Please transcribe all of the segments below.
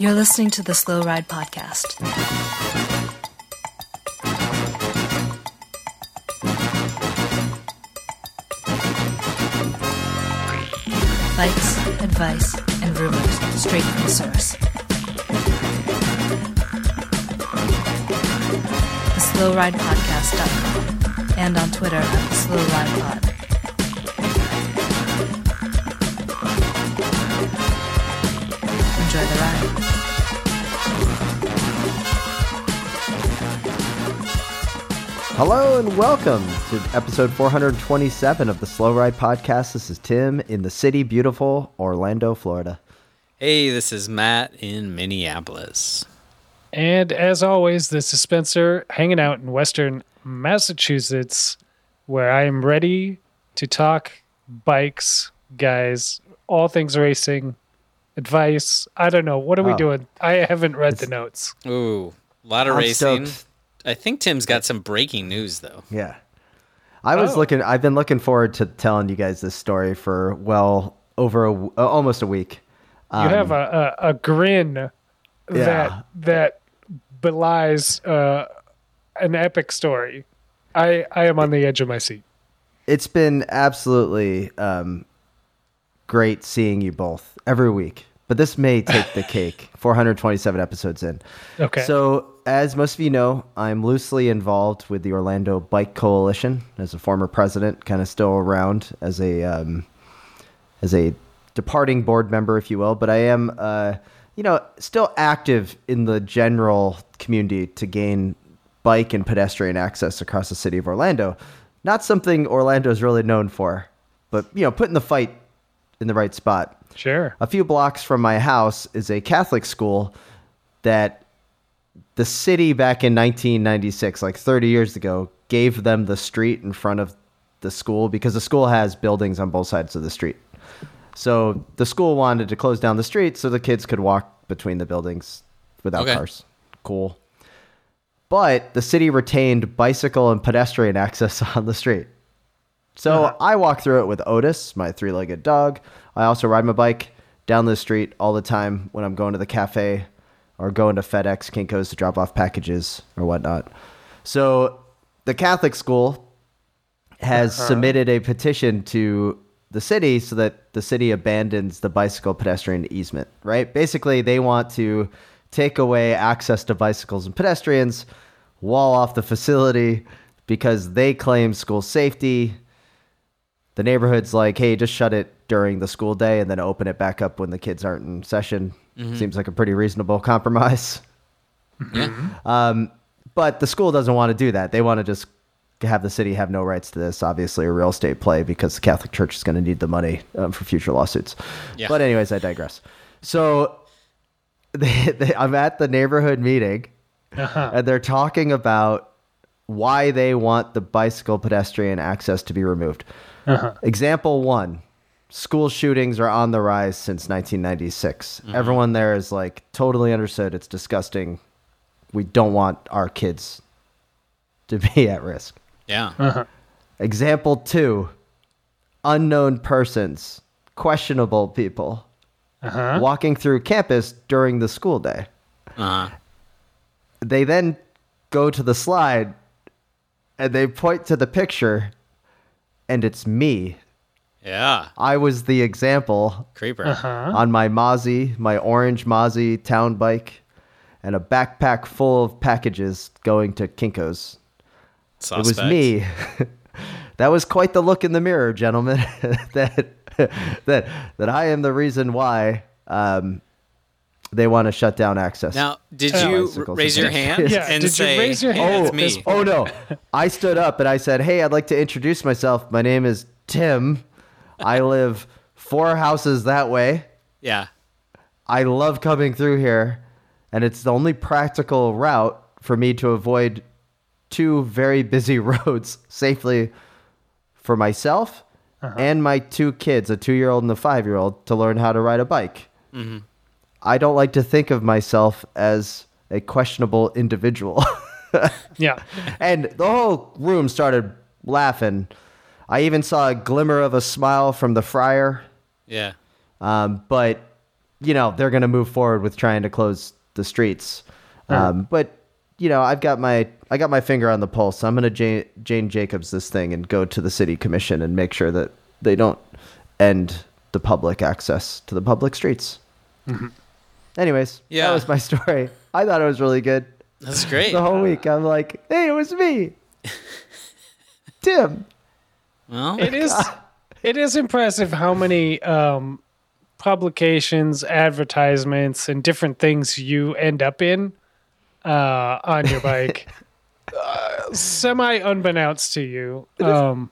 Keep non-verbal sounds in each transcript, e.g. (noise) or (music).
You're listening to the Slow Ride Podcast. Bikes, advice, and rumors straight from the source. The SlowRidePodcast.com and on Twitter at SlowRidePod. Enjoy the ride. Hello and welcome to episode 427 of the Slow Ride Podcast. This is Tim in the city, beautiful Orlando, Florida. Hey, this is Matt in Minneapolis. And as always, this is Spencer hanging out in Western Massachusetts, where I am ready to talk bikes, guys, all things racing, advice. I don't know. What are we Oh. doing? I haven't read the notes. Ooh, a lot of I'm racing. stoked. I think Tim's got some breaking news though. Yeah. I was Oh. looking, I've been looking forward to telling you guys this story for, well, over a, w- uh, almost a week. You have a, a, a grin Yeah. that that belies uh, an epic story. I, I am on the edge of my seat. It's been absolutely um, great seeing you both every week, but this may take the cake (laughs) 427 episodes in. Okay. So, as most of you know, I'm loosely involved with the Orlando Bike Coalition as a former president, kind of still around as a um, as a departing board member, if you will. But I am, uh, you know, still active in the general community to gain bike and pedestrian access across the city of Orlando. Not something Orlando is really known for, but you know, putting the fight in the right spot sure. a few blocks from my house is a Catholic school that the city back in 1996, like 30 years ago, gave them the street in front of the school because the school has buildings on both sides of the street. So the school wanted to close down the street so the kids could walk between the buildings without Okay. cars. Cool. But the city retained bicycle and pedestrian access (laughs) on the street. So uh-huh. I walk through it with Otis, my three legged dog. I also ride my bike down the street all the time when I'm going to the cafe or going to FedEx, Kinko's to drop off packages or whatnot. So the Catholic school has uh-huh. submitted a petition to the city so that the city abandons the bicycle pedestrian easement, right? Basically, they want to take away access to bicycles and pedestrians, wall off the facility because they claim school safety. The neighborhood's like, hey, just shut it during the school day and then open it back up when the kids aren't in session. Seems like a pretty reasonable (laughs) compromise. Yeah. (laughs) Um, but the school doesn't want to do that. They want to just have the city have no rights to this. Obviously, a real estate play because the Catholic Church is going to need the money um, for future lawsuits. Yeah. But anyways, I digress. So (laughs) they, they, I'm at the neighborhood meeting, and they're talking about why they want the bicycle pedestrian access to be removed. Uh-huh. Example one. School shootings are on the rise since 1996. Mm-hmm. Everyone there is like totally understood. It's disgusting we don't want our kids to be (laughs) at risk. Yeah. Uh-huh. Example two unknown persons, questionable people uh-huh. walking through campus during the school day. Uh-huh. They then go to the slide and they point to the picture, and it's me. Yeah. I was the example Creeper. on my Mozzie, my orange Mozzie town bike, and a backpack full of packages going to Kinko's. It was me. (laughs) that was quite the look in the mirror, gentlemen. (laughs) that that that I am the reason why um, they want to shut down access. Now, did Uh, you Bicycles raise your hand (laughs) Yeah, and did you raise your "Hey, hand it's at this me"? oh no! (laughs) I stood up and I said, "Hey, I'd like to introduce myself. My name is Tim. I live four houses that way. Yeah. I love coming through here, and it's the only practical route for me to avoid two very busy (laughs) roads safely for myself and my two kids, a two year old and a five year old, to learn how to ride a bike. I don't like to think of myself as a questionable individual. (laughs) Yeah. and the whole room started laughing. I even saw a glimmer of a smile from the friar. Yeah. Um, but you know, they're going to move forward with trying to close the streets. Um, but you know, I've got my I got my finger on the pulse. So I'm going to Jane, Jane Jacobs this thing and go to the city commission and make sure that they don't end the public access to the public streets. Anyways, Yeah. that was my (laughs) story. I thought it was really good. That's great. The whole week, I'm like, hey, it was me, Tim. Well, It is it is impressive how many um, publications, advertisements, and different things you end up in uh, on your bike, uh, (laughs) semi unbeknownst to you. Um,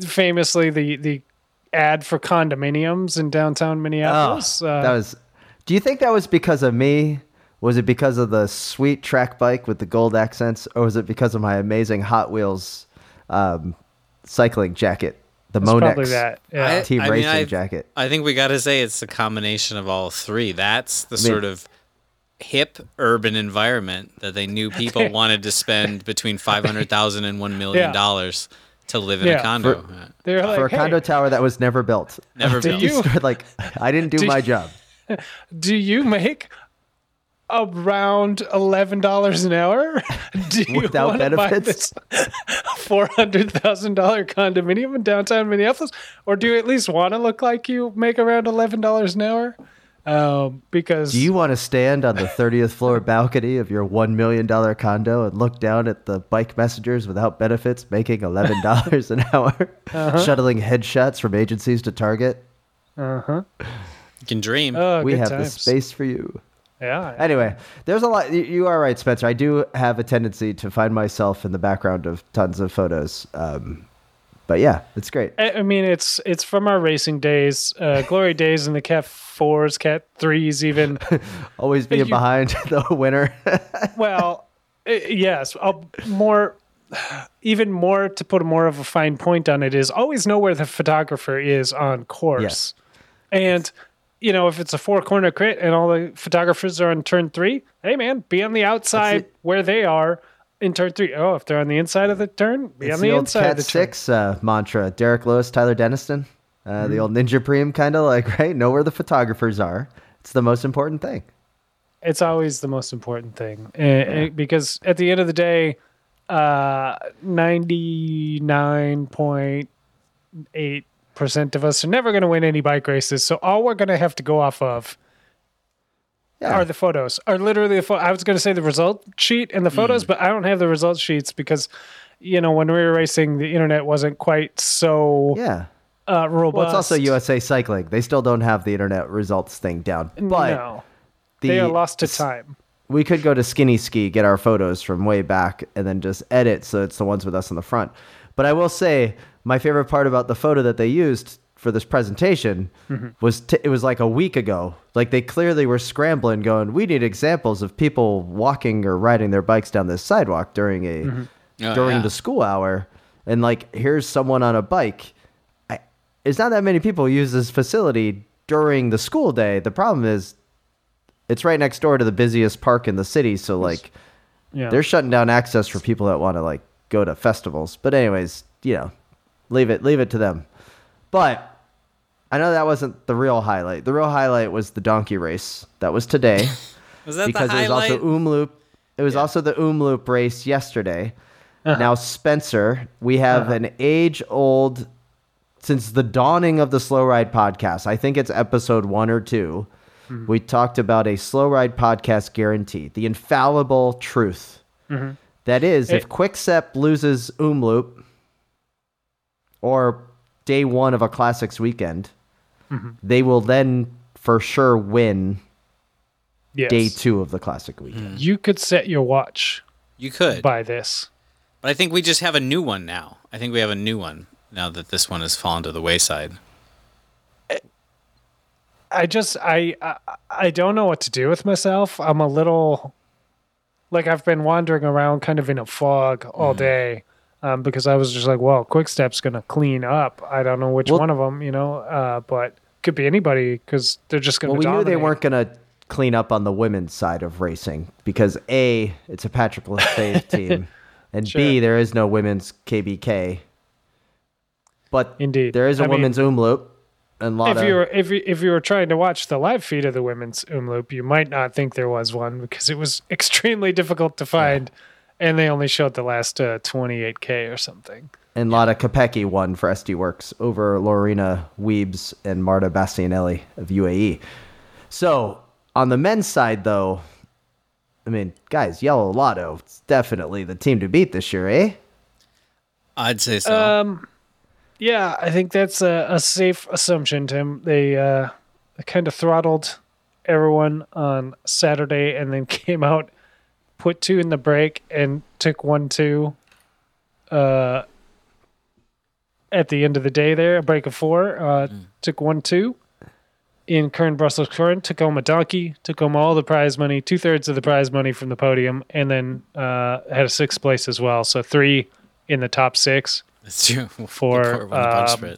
famously, the the ad for condominiums in downtown Minneapolis. uh, Oh, that was. Do you think that was because of me? Was it because of the sweet track bike with the gold accents, or was it because of my amazing Hot Wheels um, cycling jacket, the it's Monex that. Yeah. team I mean, racing I- jacket? I think we got to say it's a combination of all three. That's the sort of hip urban environment that they knew (laughs) people wanted to spend between (laughs) five hundred thousand and one million Yeah. dollars to live in Yeah. a condo. For- Yeah. Like, For a "Hey, condo tower that was never built. Never (laughs) built. you- like I didn't do Do my you- job. Do you make around eleven dollars an hour? Do you Without benefits? four hundred thousand dollar condominium in downtown Minneapolis, or do you at least want to look like you make around eleven dollars an hour? Um, because Do you want to stand on the 30th floor balcony of your $1 million condo and look down at the bike messengers without benefits making $11 an hour, Uh-huh. shuttling headshots from agencies to Target? You can dream. oh, we good have the space for you. Yeah, Anyway, there's a lot. you- You are right, Spencer. I do have a tendency to find myself in the background of tons of photos. Um, but yeah, it's great. I I mean, it's it's from our racing days, uh, glory (laughs) days, and the Cat fours, Cat threes, even. (laughs) Always being you- behind (laughs) the winner. well, i- yes, I'll, more, even more to put more of a fine point on it is always know where the photographer is on course, Yes. and you know if it's a four corner crit and all the photographers are on turn three, hey man, be on the outside where they are in turn three. Oh, if they're on the inside of the turn, be it's on the, the, old inside Cat of the. Six uh, mantra. Derek Lewis, Tyler Deniston, uh, Mm-hmm. the old Ninja Preem kind of like (laughs) right. Know where the photographers are. It's the most important thing. it's always the most important thing Uh, uh, because at the end of the day uh 99.8% of us are never going to win any bike races so all we're going to have to go off of Yeah. are the photos are literally the pho- i was going to say the result sheet and the photos but i don't have the result sheets because you know when we were racing the internet wasn't quite so Yeah. uh robust Well, it's also USA Cycling. They still don't have the internet results thing down. But no the, they are lost to time we could go to Skinny Ski, get our photos from way back, and then just edit so it's the ones with us on the front. But I will say, my favorite part about the photo that they used for this presentation mm-hmm. was t- it was like a week ago. Like they clearly were scrambling, going, "We need examples of people walking or riding their bikes down this sidewalk during a mm-hmm. Oh, during yeah. the school hour." And like, here's someone on a bike. I, it's not that many people use this facility during the school day. The problem is it's right next door to the busiest park in the city, so like yeah they're shutting down access for people that want to like go to festivals. But anyways, you know, leave it leave it to them. But I know that wasn't the real highlight. The real highlight was the donkey race. That was today (laughs) Was that because the it was highlight? also Omloop. It was also the Omloop race yesterday. Uh-huh. Now Spencer, we have uh-huh. an age old since the dawning of the Slow Ride podcast. I think it's episode 1 or 2. Mm-hmm. We talked about a Slow Ride podcast guarantee, the infallible truth. Mm-hmm. That is, if It- Quickstep loses Omloop or day 1 of a classics weekend, they will then for sure win yes. day 2 of the classic weekend. Mm. you could set your watch you could, by this but I think we just have a new one now. I think we have a new one now that this one has fallen to the wayside. I just I, I I don't know what to do with myself. I'm a little like I've been wandering around kind of in a fog all mm. day um, because I was just like, well, Quick Step's gonna clean up. I don't know which Well- one of them, you know, uh, but could be anybody because they're just gonna. Well, we knew they weren't going to clean up on the women's side of racing because A, it's a Patrick Lefevere (laughs) team, and B, there is no women's KBK. But Indeed. there is a I mean- women's Omloop, And if you were if you if you were trying to watch the live feed of the women's Omloop, you might not think there was one because it was (laughs) extremely difficult to find, and they only showed the last uh, 28k or something. and a lot Kopecky won for SD Worx over Lorena Wiebes and Marta Bastianelli of UAE. So on the men's side, though, I mean, guys, Yellow Lotto, it's definitely the team to beat this year, eh? I'd say so. Um, yeah, I think that's a, a safe assumption, Tim. They uh, they kind of throttled everyone on Saturday, and then (laughs) came out, put two in the break, and took one two. Uh, at the end of the day, there a break of four, uh, took one two. In Kuurne Brussels Kuurne, took home a donkey, took home all the prize money, two thirds of the prize money from the podium, and then uh, had a sixth place as well. So three in the top six That's true. (laughs) for, The court won the punch um,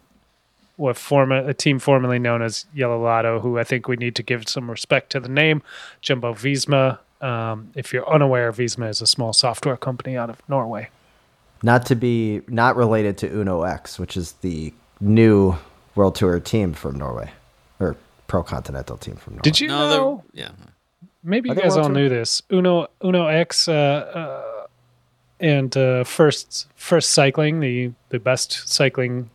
what form a team formerly known as Yellow Lotto, who I think we need to give some respect to the name, Jumbo Visma. Um, if you're unaware, Visma is a small software company out of Norway. Not to be not related to Uno X, which is the new World Tour team from Norway, or Pro Continental team from Norway. Did you No, know? they're yeah. Maybe Are you guys all Tour? knew this. Uno Uno X uh, uh, and uh, first first cycling, the the best cycling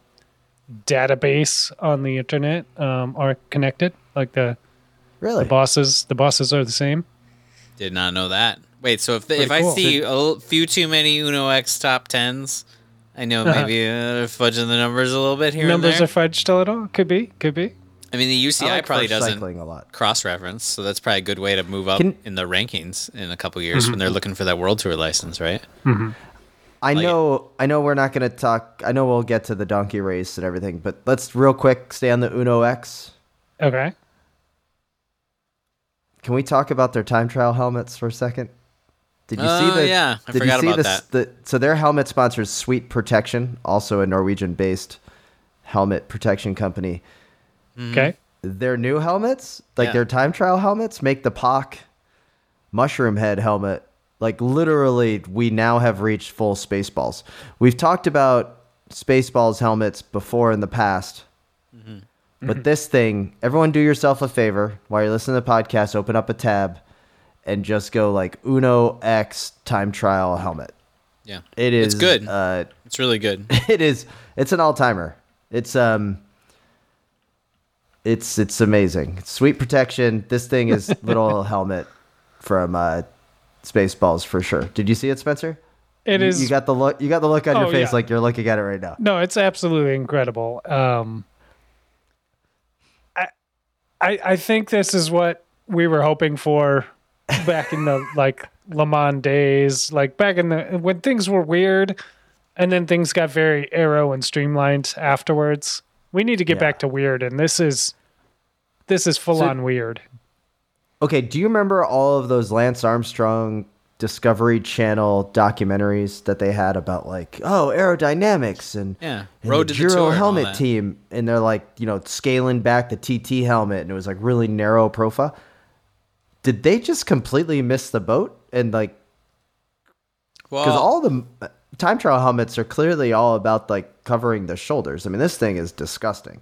database on the internet, um, are connected. Like the, really? the bosses, the bosses are the same. Did not know that. Wait, so if the, if Pretty I see a few too many Uno X top tens, I know uh-huh. maybe uh, fudging the numbers a little bit here Numbers and are there. fudged a little. Could be. Could be. I mean, the UCI like probably doesn't a lot. cross reference, so that's probably a good way to move up Can- in the rankings in a couple years mm-hmm. when they're looking for that World Tour license, right? Mm-hmm. I Like know, I know, we're not going to talk. I know we'll get to the donkey race and everything, but let's real quick stay on the Uno X. Okay. Can we talk about their time trial helmets for a second? Did you Oh, see uh, the? yeah. I did forgot you see about this, that. The, so their helmet sponsors Sweet Protection, also a Norwegian-based helmet protection company. Mm-hmm. Okay. Their new helmets, like Yeah. their time trial helmets, make the POC mushroom head helmet. Like literally, we now have reached full Spaceballs. We've talked about Spaceballs helmets before in the past, mm-hmm. But this thing, everyone, do yourself a favor while you're listening to the podcast. Open up a tab and just go like Uno X time trial helmet. Yeah, It is It's good. Uh, it's really good. (laughs) it is it's an all-timer it's um it's it's amazing sweet protection this thing is (laughs) little helmet from uh spaceballs for sure did you see it spencer It you, is. you got the look you got the look on your Oh, face yeah. like you're looking at it right now no, it's absolutely incredible. Um, I, I, I think this is what we were hoping for back in the (laughs) like LeMond days, like back in the when things were weird, and then things got very arrow and streamlined afterwards. We need to get Yeah. back to weird, and this is this is full So- on weird. okay do you remember all of those lance armstrong discovery channel documentaries that they had about like oh aerodynamics and Yeah, and Road the to Giro Tour and helmet team, and they're like, you know, scaling back the TT helmet, and it was like really narrow profile. Did they just completely miss the boat? And like, Well, because all the uh, time trial helmets are clearly all about like covering the shoulders. I mean, this thing is disgusting.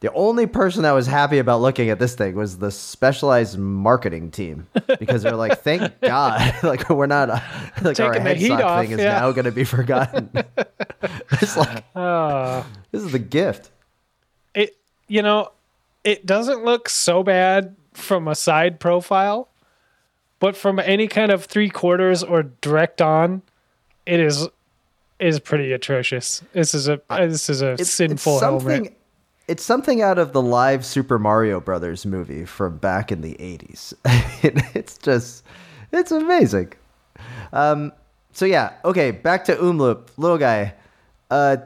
The only person that was happy about looking at this thing was the specialized marketing team because they're like, "Thank (laughs) God, (laughs) like we're not like our Taking heat headstock off, thing is yeah. now going to be forgotten." (laughs) it's like Uh, this is the gift. it you know it doesn't look so bad from a side profile but from any kind of three quarters or direct on it is is pretty atrocious this is a this is a It's, sinful it's something. helmet It's something out of the live Super Mario Brothers movie from back in the '80s. (laughs) it's just, it's amazing. Um, so yeah, okay, back to Omloop, little guy. Uh,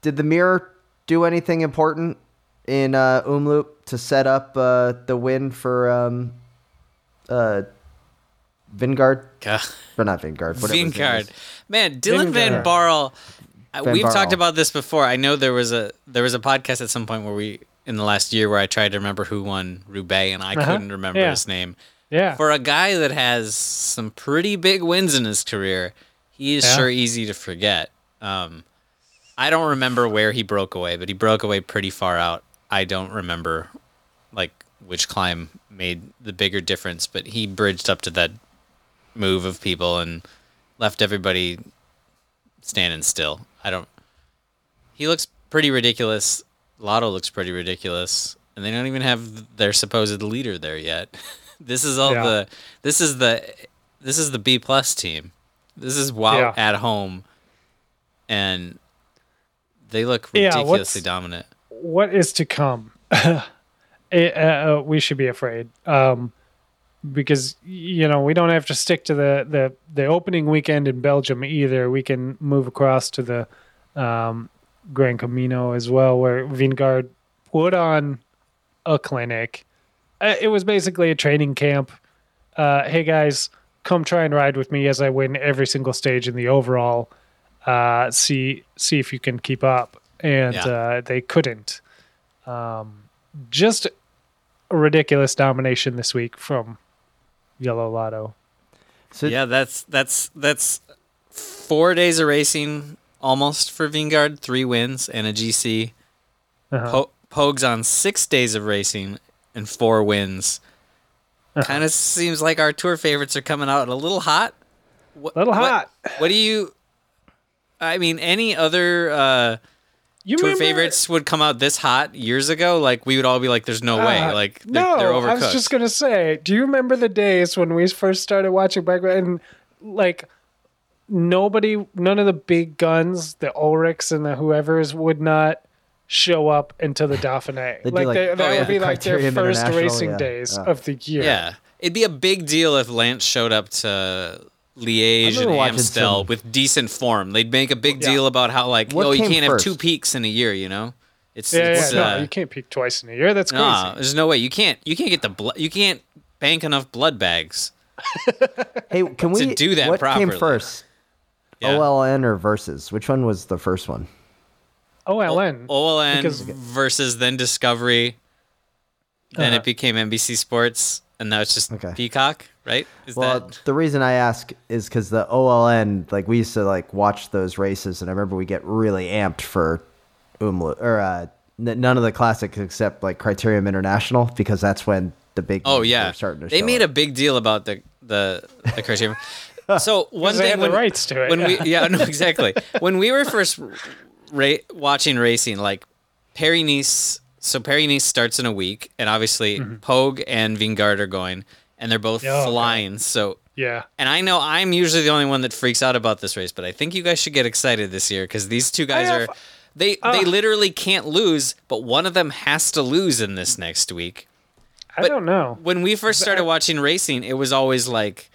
did the mirror do anything important in uh, Omloop to set up uh, the win for um, uh, Vingard? Or not Vingard, whatever. his Vingard. Man, Dylan Van Vingard. Barl. Van We've Barl. talked about this before. I know there was a there was a podcast at some point where we in the last year where I tried to remember who won Roubaix and I Uh-huh. couldn't remember Yeah. his name. yeah For a guy that has some pretty big wins in his career, he is Yeah. sure easy to forget. Um, I don't remember where he broke away, but he broke away pretty far out. I don't remember like which climb made the bigger difference, but he bridged up to that move of people and left everybody standing still. I don't. He looks pretty ridiculous. Lotto looks pretty ridiculous, and they don't even have their supposed leader there yet. (laughs) this is all Yeah. the. This is the. This is the B plus team. This is Wout Yeah. at home, and they look ridiculously what's- dominant. what is to come? It, (laughs) uh, uh, we should be afraid, um, because you know we don't have to stick to the the the opening weekend in Belgium either. We can move across to the um, Gran Camino as well, where Vingegaard put on a clinic. Uh, It was basically a training camp. Uh, hey guys, come try and ride with me as I win every single stage in the overall. Uh, see see if you can keep up, and Yeah. uh, they couldn't. Um, just a ridiculous domination this week from Yellow Lotto. So yeah, that's that's that's four days of racing almost for Vingegaard, three wins and a GC. Uh-huh. Po- Pogue's on six days of racing and four wins. Uh-huh. Kind of seems like our tour favorites are coming out a little hot. What, Little what- hot. What, do you? I mean, any other uh, You tour remember- favorites would come out this hot years ago? Like we would all be like, "There's no way!" Uh, Like they're, no, they're overcooked. I was just gonna say. Do you remember the days when we first started watching bike ride and like nobody, none of the big guns, the Ullrichs and the whoever's would not show up until the Dauphiné. (laughs) They'd like, like- they, Oh, that yeah. would be like their first racing yeah, days yeah. of the year. Yeah, it'd be a big deal if Lance showed up to Liège and Amstel some- with decent form. They'd make a big Yeah. deal about how like, What oh, you can't have two peaks in a year. You know, it's Yeah, it's yeah, uh, no, you can't peak twice in a year. That's crazy. nah, there's no way you can't you can't get the blood you can't bank enough blood bags. (laughs) hey, can we do that What properly. came first? Yeah. OLN or versus? Which one was the first one? OLN. OLN Because- versus then Discovery, then Uh-huh. it became NBC Sports, and now it's just Okay. Peacock, right? Is Well, that the reason I ask is because the OLN, like we used to like watch those races, and I remember we get really amped for Umla or uh, n- none of the classics except like Criterium International because that's when the big Oh yeah, were starting to they show made up. a big deal about the the the criterion. (laughs) so one they thing had the when, rights to it, when we yeah. yeah no (laughs) exactly when we were first ra- watching racing like Paris Nice. So Nice starts in a week, and obviously Pogue and Vingegaard are going, and they're both Mm-hmm. Yeah, okay. flying. So yeah. and I know I'm usually the only one that freaks out about this race, but I think you guys should get excited this year because these two guys have- are they they literally can't lose, but one of them has to lose in this next week I but- don't know. when we first started watching racing, it was always like,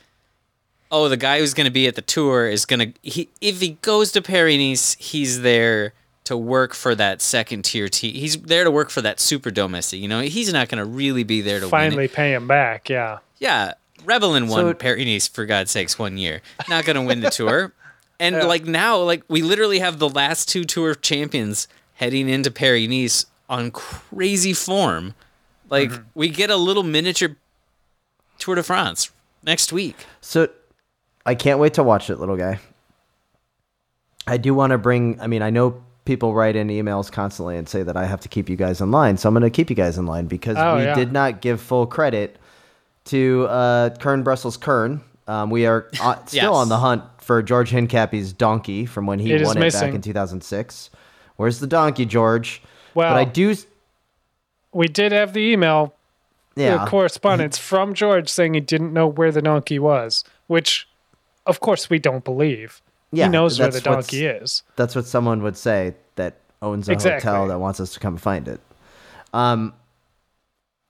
oh, the guy who's going to be at the tour is going to he if he goes to Paris Nice, he's there to work for that second tier team. He's there to work for that super domestic. You know, he's not going to really be there to Finally it. pay him back. Yeah. Yeah, Rebellin won So- Paris Nice for God's sakes one year. Not going to win the tour. (laughs) And like now, like we literally have the last two tour champions heading into Paris Nice on crazy form. Like Mm-hmm. we get a little miniature Tour de France next week. So I can't wait to watch it, little guy. I do want to bring. I mean, I know people write in emails constantly and say that I have to keep you guys in line, so I'm going to keep you guys in line because Oh, we yeah. did not give full credit to uh, Kuurne Brussels Kuurne. Um, we are uh, (laughs) still Yes. on the hunt for George Hincapie's donkey from when he It won it back in 2006. Where's the donkey, George? Well, but I do. we did have the email Yeah, the correspondence from George saying he didn't know where the donkey was, which, of course, we don't believe. Yeah, he knows where the donkey is. that's what someone would say that owns a Exactly. hotel that wants us to come find it. Um,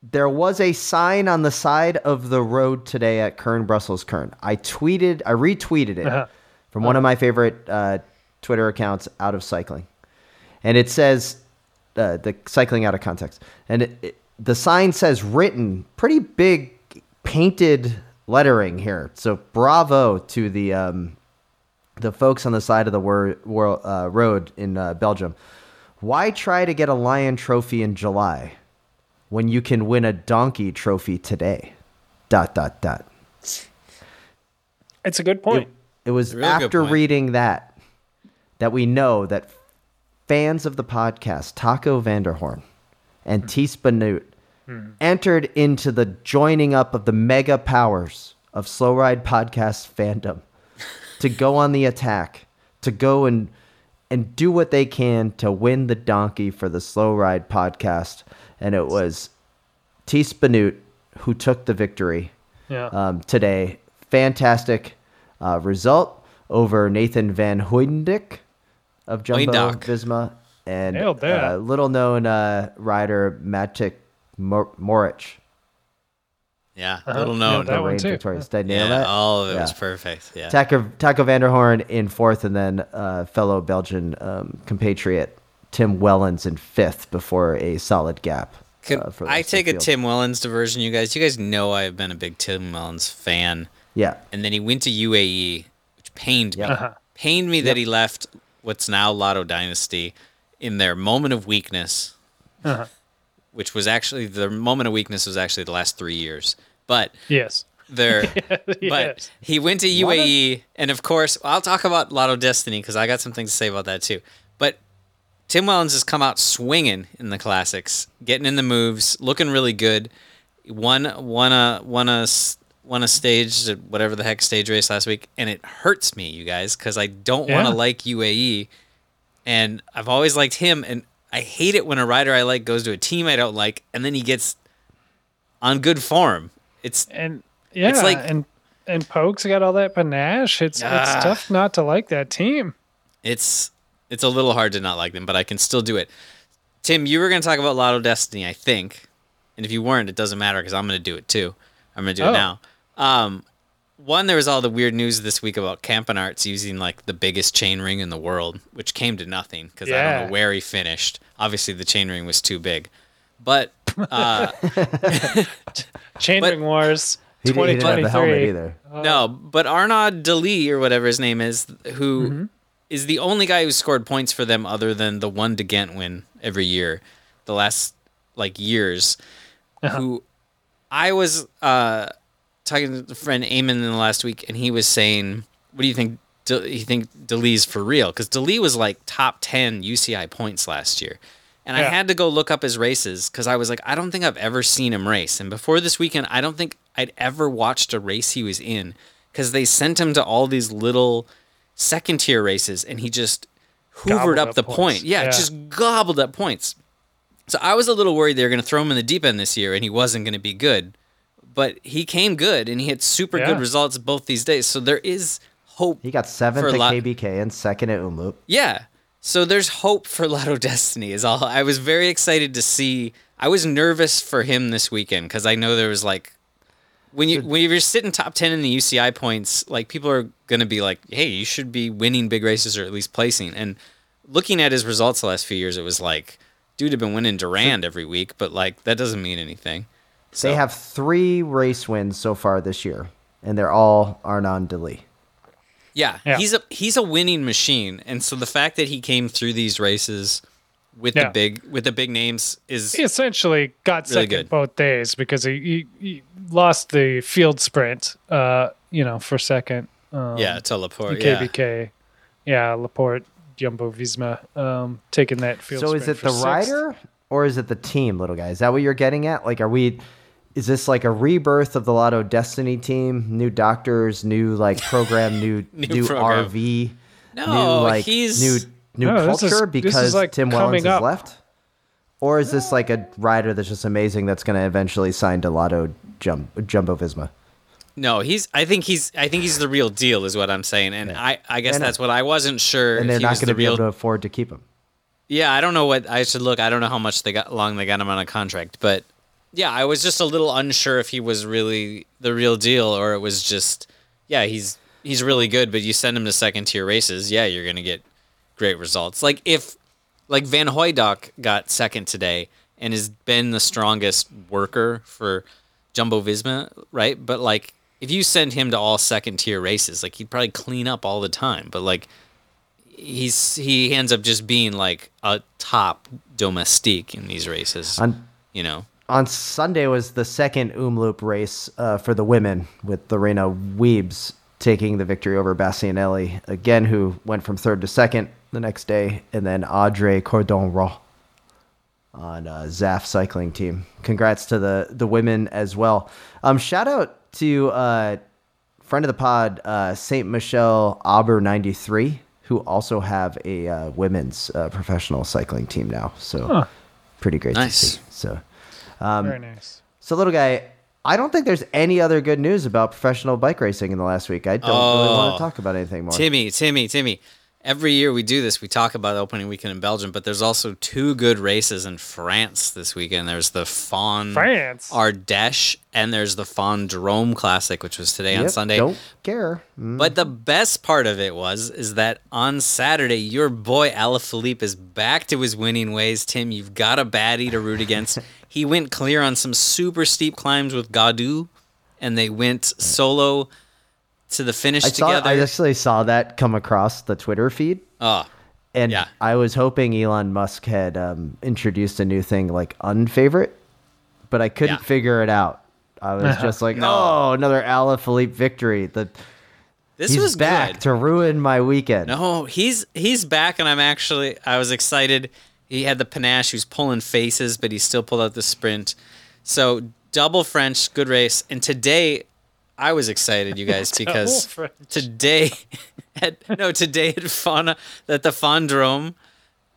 there was a sign on the side of the road today at Kuurne Brussels Kuurne. I tweeted, I retweeted it Uh-huh. from one of my favorite uh, Twitter accounts, Out of Cycling, and it says uh, the cycling out of context, and it, it, the sign says written pretty big painted lettering here. So bravo to the um, the folks on the side of the wor- wor- uh, road in uh, Belgium. Why try to get a lion trophy in July when you can win a donkey trophy today? Dot dot dot. It's a good point. It, it was Real good after reading that that we know that fans of the podcast Taco van der Hoorn and Tiesj Benoot entered into the joining up of the mega powers of Slow Ride Podcast fandom to go on the attack, to go and and do what they can to win the donkey for the Slow Ride Podcast. And it was Tiesj Benoot who took the victory Yeah. um, today. Fantastic uh, result over Nathan Van Hoydendick of Jumbo Hooydonck. Visma and Nailed uh, little known uh, rider Matic Mor- Morich. Yeah, Uh-huh. little Yeah, known. that one too. victorious. Did I nail yeah, that? all of it was perfect. Yeah. Taco, Taco van der Hoorn in fourth, and then uh, fellow Belgian um, compatriot Tim Wellens in fifth before a solid gap. Could uh, I take the a. Tim Wellens diversion, you guys? You guys know I've been a big Tim Wellens fan. Yeah. And then he went to UAE, which pained me. Uh-huh. Pained me that he left what's now Lotto Dynasty in their moment of weakness, Uh-huh. which was actually the moment of weakness was actually the last three years. But Yes. there, (laughs) but Yes. he went to UAE, and of course, I'll talk about Lotto Dstny because I got some things to say about that too. But Tim Wellens has come out swinging in the classics, getting in the moves, looking really good. Won won a won a s- won a stage, whatever the heck stage race last week, and it hurts me, you guys, because I don't want to like UAE, and I've always liked him, and I hate it when a rider I like goes to a team I don't like, and then he gets on good form. It's And yeah, like- and and Pogue's got all that panache. It's Ah. it's tough not to like that team. it's it's a little hard to not like them, but I can still do it. Tim, you were going to talk about Lotto Dstny, I think, and if you weren't, it doesn't matter because I'm going to do it too. I'm going to do Oh. it now. Um, one, there was all the weird news this week about Campenaerts using like the biggest chain ring in the world, which came to nothing because I don't know where he finished. Obviously, the chain ring was too big, but uh, (laughs) Chain But- Ring Wars He, didn't- he didn't have the helmet 2023. either. No, but Arnaud De Lie or whatever his name is, who is the only guy who scored points for them other than the one De Ghent win every year, the last like years. Who I was uh, talking to a friend Eamon in the last week, and he was saying, "What do you think? De- you think Delis for real? Because Delis was like top ten UCI points last year." And I had to go look up his races because I was like, I don't think I've ever seen him race. And before this weekend, I don't think I'd ever watched a race he was in because they sent him to all these little second tier races and he just hoovered Gobbled up, up the points. point. Yeah, Yeah. just gobbled up points. So I was a little worried they were going to throw him in the deep end this year and he wasn't going to be good. But he came good and he had super Yeah. good results both these days. So there is hope. He got seventh For at a lot- KBK and second at Omloop. Yeah. So there's hope for (laughs) Lotto Dstny is all. I was very excited to see. I was nervous for him this weekend because I know there was like when you when you're sitting top ten in the UCI points, like people are gonna be like, hey, you should be winning big races or at least placing. And looking at his results the last few years, it was like, dude had been winning Durand every week, but like that doesn't mean anything. So, They have three race wins so far this year, and they're all Arnaud De Lie. Yeah, Yeah. he's a he's a winning machine, and so the fact that he came through these races with Yeah. the big with the big names is He essentially got Really second good. both days because he, he, he lost the field sprint, uh, you know, for second. Um, yeah to Laporte. Yeah. KBK. Yeah, Laporte, Jumbo Visma, um, taking that field So sprint is it for the sixth. rider or is it the team, little guy? Is that what you're getting at? Like, are we? Is this like a rebirth of the Lotto Dstny team? New doctors, new like program, new (laughs) New new, program. RV, No, new like he's- new new No, this is- culture this is, because like, Tim Wellens coming is left? Or is this like a rider that's just amazing that's going to eventually sign to Lotto Jum- Jumbo Visma? No, he's. I think he's. I think he's the real deal, is what I'm saying, and I. I guess And- that's what I wasn't sure. And they're he not going to be real. able to afford to keep him. Yeah, I don't know what I should look. I don't know how much they got long they got him on a contract, but yeah, I was just a little unsure if he was really the real deal or it was just yeah, he's he's really good, but you send him to second tier races, yeah, you're gonna get great results. Like if like Van Hooydonck got second today and has been the strongest worker for Jumbo Visma, right? But like if you send him to all second tier races, like he'd probably clean up all the time. But like he's he ends up just being like a top domestique in these races. On you know. On Sunday was the second Omloop race uh, for the women with Lorena Wiebes taking the victory over Bastianelli again, who went from third to second the next day, and then Audrey Cordon Ragot on uh, Zaaf cycling team. Congrats to the the women as well. Um, shout out to uh, friend of the pod, uh, Saint Michel Auber ninety three, who also have a uh, women's uh, professional cycling team now. So Huh. pretty great Nice. to see. So. Very nice. So, little guy, I don't think there's any other good news about professional bike racing in the last week. I don't really want Oh. to talk about anything more. Timmy, Timmy, Timmy. Every year we do this, we talk about the opening weekend in Belgium, but there's also two good races in France this weekend. There's the Faun France? Ardèche, and there's the Faun Drôme Classic, which was today on Sunday. Don't care. Mm. But the best part of it was is that on Saturday, your boy Alaphilippe is back to his winning ways. Tim, you've got a baddie to root against. (laughs) he went clear on some super steep climbs with Gaudu, and they went solo to the finish I saw. together. I actually saw that come across the Twitter feed, oh, and Yeah. I was hoping Elon Musk had um, introduced a new thing like unfavorite, but I couldn't Yeah. figure it out. I was (laughs) just like, No. oh, another Alaphilippe victory. The this he's was back good. to ruin my weekend. No, he's he's back, and I'm actually I was excited. He had the panache. He was pulling faces, but he still pulled out the sprint. So double French, good race. And today, I was excited, you guys, (laughs) because today, (laughs) at, no, today at Fauna, at the Fondrome,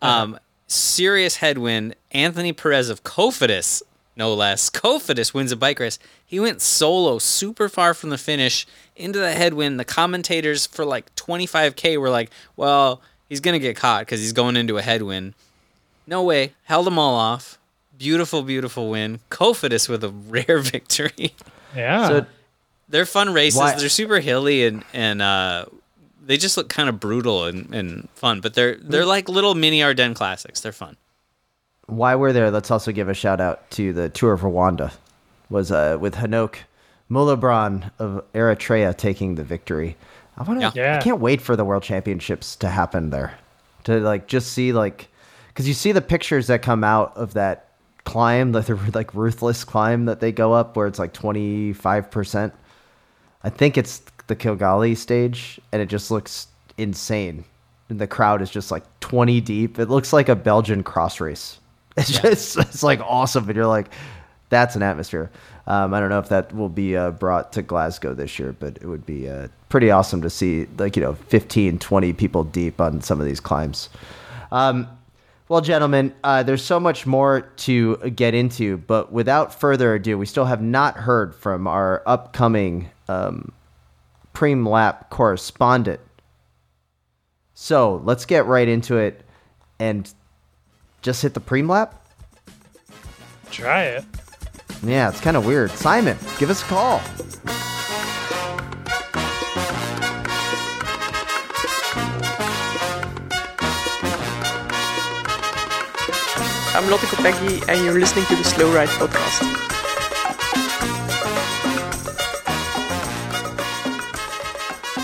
um, serious headwind. Anthony Perez of Cofidis, no less. Cofidis wins a bike race. He went solo, super far from the finish, into the headwind. The commentators for like 25k were like, "Well, he's gonna get caught because he's going into a headwind." No way, held them all off. Beautiful, beautiful win. Cofidis with a (laughs) rare victory. Yeah. So They're fun races. Why- They're super hilly and and uh, they just look kind of brutal and, and fun. But they're they're like little mini Ardennes classics. They're fun. While we're there, let's also give a shout out to the Tour of Rwanda. Was uh, with Henok Mulubrhan of Eritrea taking the victory. I want to. Yeah. Yeah. I can't wait for the World Championships to happen there. To like just see like, because you see the pictures that come out of that climb, (laughs) like the like ruthless climb that they go up, where it's like twenty five percent. I think it's the Kigali stage, and it just looks insane. And the crowd is just like 20 deep. It looks like a Belgian cross race. (laughs) It's just, it's like awesome. And you're like, that's an atmosphere. Um, I don't know if that will be uh, brought to Glasgow this year, but it would be uh, pretty awesome to see, like, you know, 15, 20 people deep on some of these climbs. Um, well, gentlemen, uh, there's so much more to get into, but without further ado, we still have not heard from our upcoming um, Preem Lap correspondent. So let's get right into it and just hit the Preem Lap. Try it. Yeah, it's kind of weird. Simon, give us a call. I'm Lotte Kopecky, and you're listening to the Slow Ride Podcast.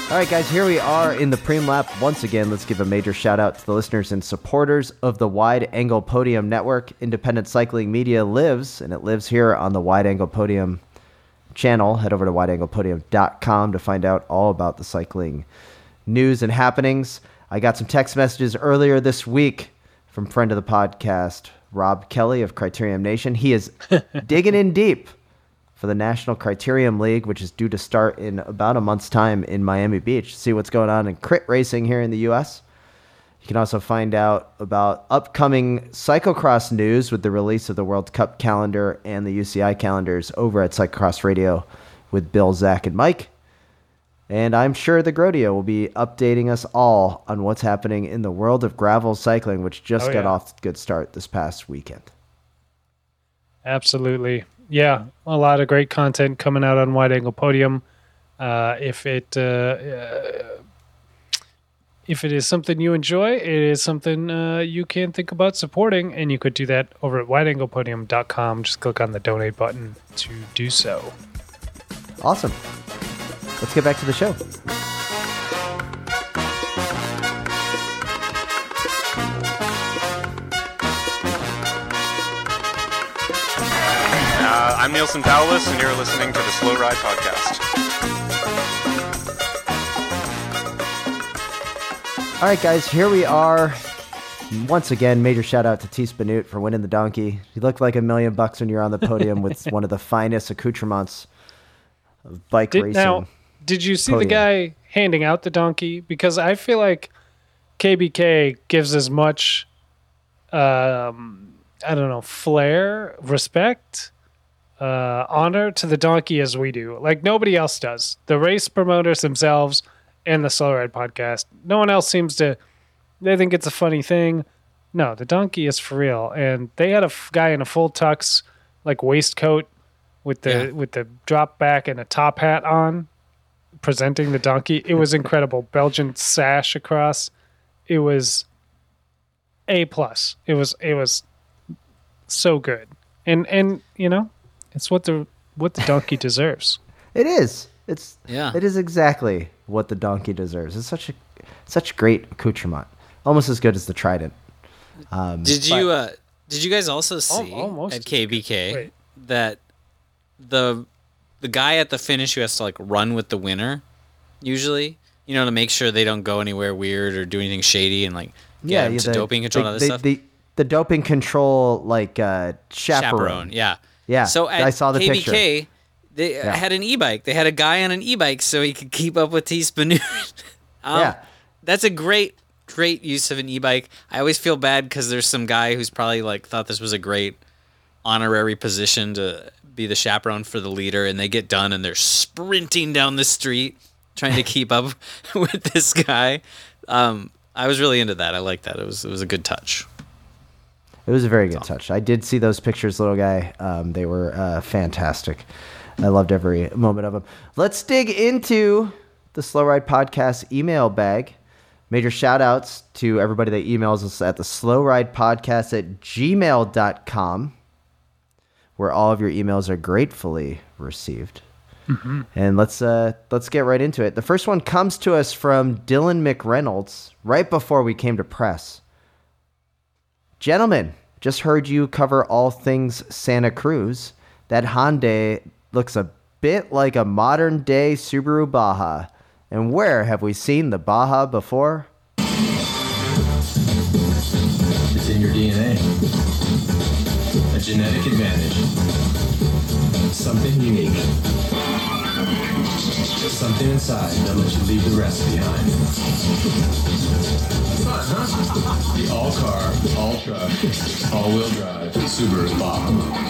All right, guys, here we are in the Preem Lap once again. Let's give a major shout out to the listeners and supporters of the Wide Angle Podium Network. Independent cycling media lives, and it lives here on the Wide Angle Podium channel. Head over to wideanglepodium.com to find out all about the cycling news and happenings. I got some text messages earlier this week from friend of the podcast, Rob Kelly of Criterium Nation. He is (laughs) digging in deep for the National Criterium League, which is due to start in about a month's time in Miami Beach. See what's going on in crit racing here in the U.S. You can also find out about upcoming cyclocross news with the release of the World Cup calendar and the UCI calendars over at Cyclocross Radio with Bill, Zach, and Mike. And I'm sure the Grodio will be updating us all on what's happening in the world of gravel cycling, which just Oh, got yeah. off a good start this past weekend. Absolutely. Yeah, a lot of great content coming out on Wide Angle Podium. Uh, if it uh, uh, if it is something you enjoy, it is something uh, you can think about supporting, and you could do that over at wideanglepodium.com. Just click on the donate button to do so. Awesome. Let's get back to the show. Uh, I'm Neilson Powless, and you're listening to the Slow Ride Podcast. All right, guys, here we are Once again, major shout out to Tiesj Benoot for winning the donkey. You look like a million bucks when you're on the podium with (laughs) one of the finest accoutrements of bike Did, racing. now, did you see the podium. guy handing out the donkey? Because I feel like KBK gives as much, um, I don't know, flair, respect, uh, honor to the donkey as we do. Like nobody else does. The race promoters themselves and the Slow Ride podcast. No one else seems to. They think it's a funny thing. No, the donkey is for real. And they had a f- guy in a full tux, like waistcoat, with the Yeah. with the drop back and a top hat on, presenting the donkey. It was incredible. Belgian sash across. It was a plus. It was it was so good. And and you know, it's what the what the donkey deserves. (laughs) It is. It's Yeah. It is exactly what the donkey deserves. It's such a such great accoutrement, almost as good as the trident. Um, Did you uh did you guys also see almost at as KBK Wait. that the the guy at the finish who has to like run with the winner usually, you know, to make sure they don't go anywhere weird or do anything shady and like to the- doping control the, and other the, stuff. The, the doping control like uh, chaperone. yeah. Yeah, So at I saw the KBK, picture. they Yeah. had an e-bike. They had a guy on an e-bike so he could keep up with Tiesj Benoot. (laughs) um, Yeah. That's a great, great use of an e-bike. I always feel bad because there's some guy who's probably like thought this was a great honorary position to be the chaperone for the leader, and they get done and they're sprinting down the street trying to (laughs) keep up (laughs) with this guy. Um, I was really into that. I like that. It was it was a good touch. It was a very good touch. I did see those pictures, little guy. Um, they were uh, fantastic. I loved every moment of them. Let's dig into the Slow Ride Podcast email bag. Major shout outs to everybody that emails us at the Slow Ride Podcast at gmail.com, where all of your emails are gratefully received. And let's uh, let's get right into it. The first one comes to us from Dylan McReynolds right before we came to press. Gentlemen, just heard you cover all things Santa Cruz. That Hyundai looks a bit like a modern day Subaru Baja. And where have we seen the Baja before? It's in your DNA. A genetic advantage. Something unique. Something inside that lets you leave the rest behind. Fun, huh? The all-car, all-truck, all-wheel drive Subaru Baja.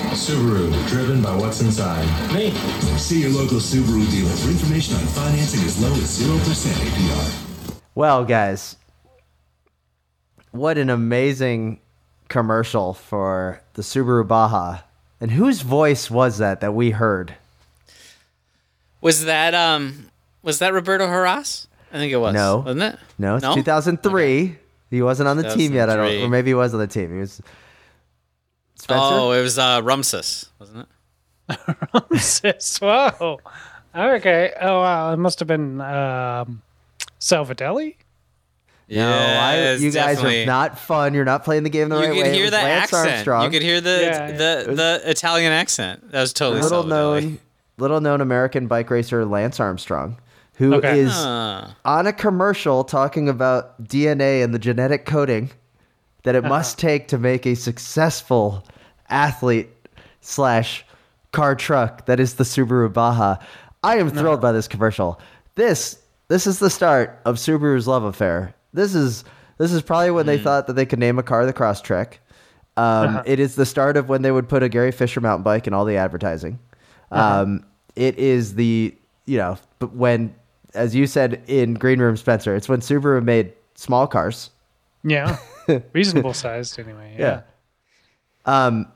A Subaru driven by what's inside. Me. See your local Subaru dealer for information on financing as low as 0% APR. Well, guys, what an amazing commercial for the Subaru Baja. And whose voice was that that we heard? Was that um was that Roberto Heras? I think it was. No. wasn't it? No, it's 2003. He wasn't on the team yet. I don't, 2003. or maybe he was on the team. He was. Spencer. Oh, it was uh, Rumsus, wasn't it? (laughs) Sis, whoa. Okay. Oh wow, it must have been um, Savoldelli. No, I, you guys definitely- are not fun. You're not playing the game the You right could way. It hear was the Lance accent. Armstrong. You could hear the Yeah, yeah. the the Italian accent. That was totally little Savoldelli. known, little known American bike racer Lance Armstrong, who is Okay. Ah. on a commercial talking about DNA and the genetic coding that it must take to make a successful athlete slash car truck that is the Subaru Baja. I am thrilled by this commercial. This this is the start of Subaru's love affair. This is this is probably when they thought that they could name a car the Crosstrek. Um, it is the start of when they would put a Gary Fisher mountain bike in all the advertising. Um, it is the you know when as you said in Green Room Spencer, it's when Subaru made small cars. Yeah, (laughs) reasonable sized anyway. Yeah. Um,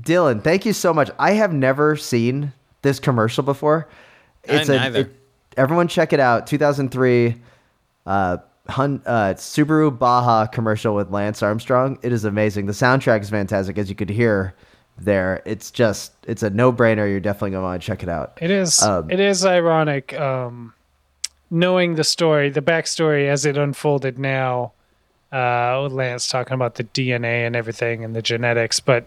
Dylan, thank you so much. I have never seen this commercial before. It's a neither. it- everyone check it out. 2003 uh, Hun, uh, Subaru Baja commercial with Lance Armstrong. It is amazing. The soundtrack is fantastic, as you could hear there. It's just it's a no brainer. You're definitely gonna want to check it out. It is. Um, it is ironic, um, knowing the story, the backstory as it unfolded now. Uh, with Lance talking about the DNA and everything and the genetics, but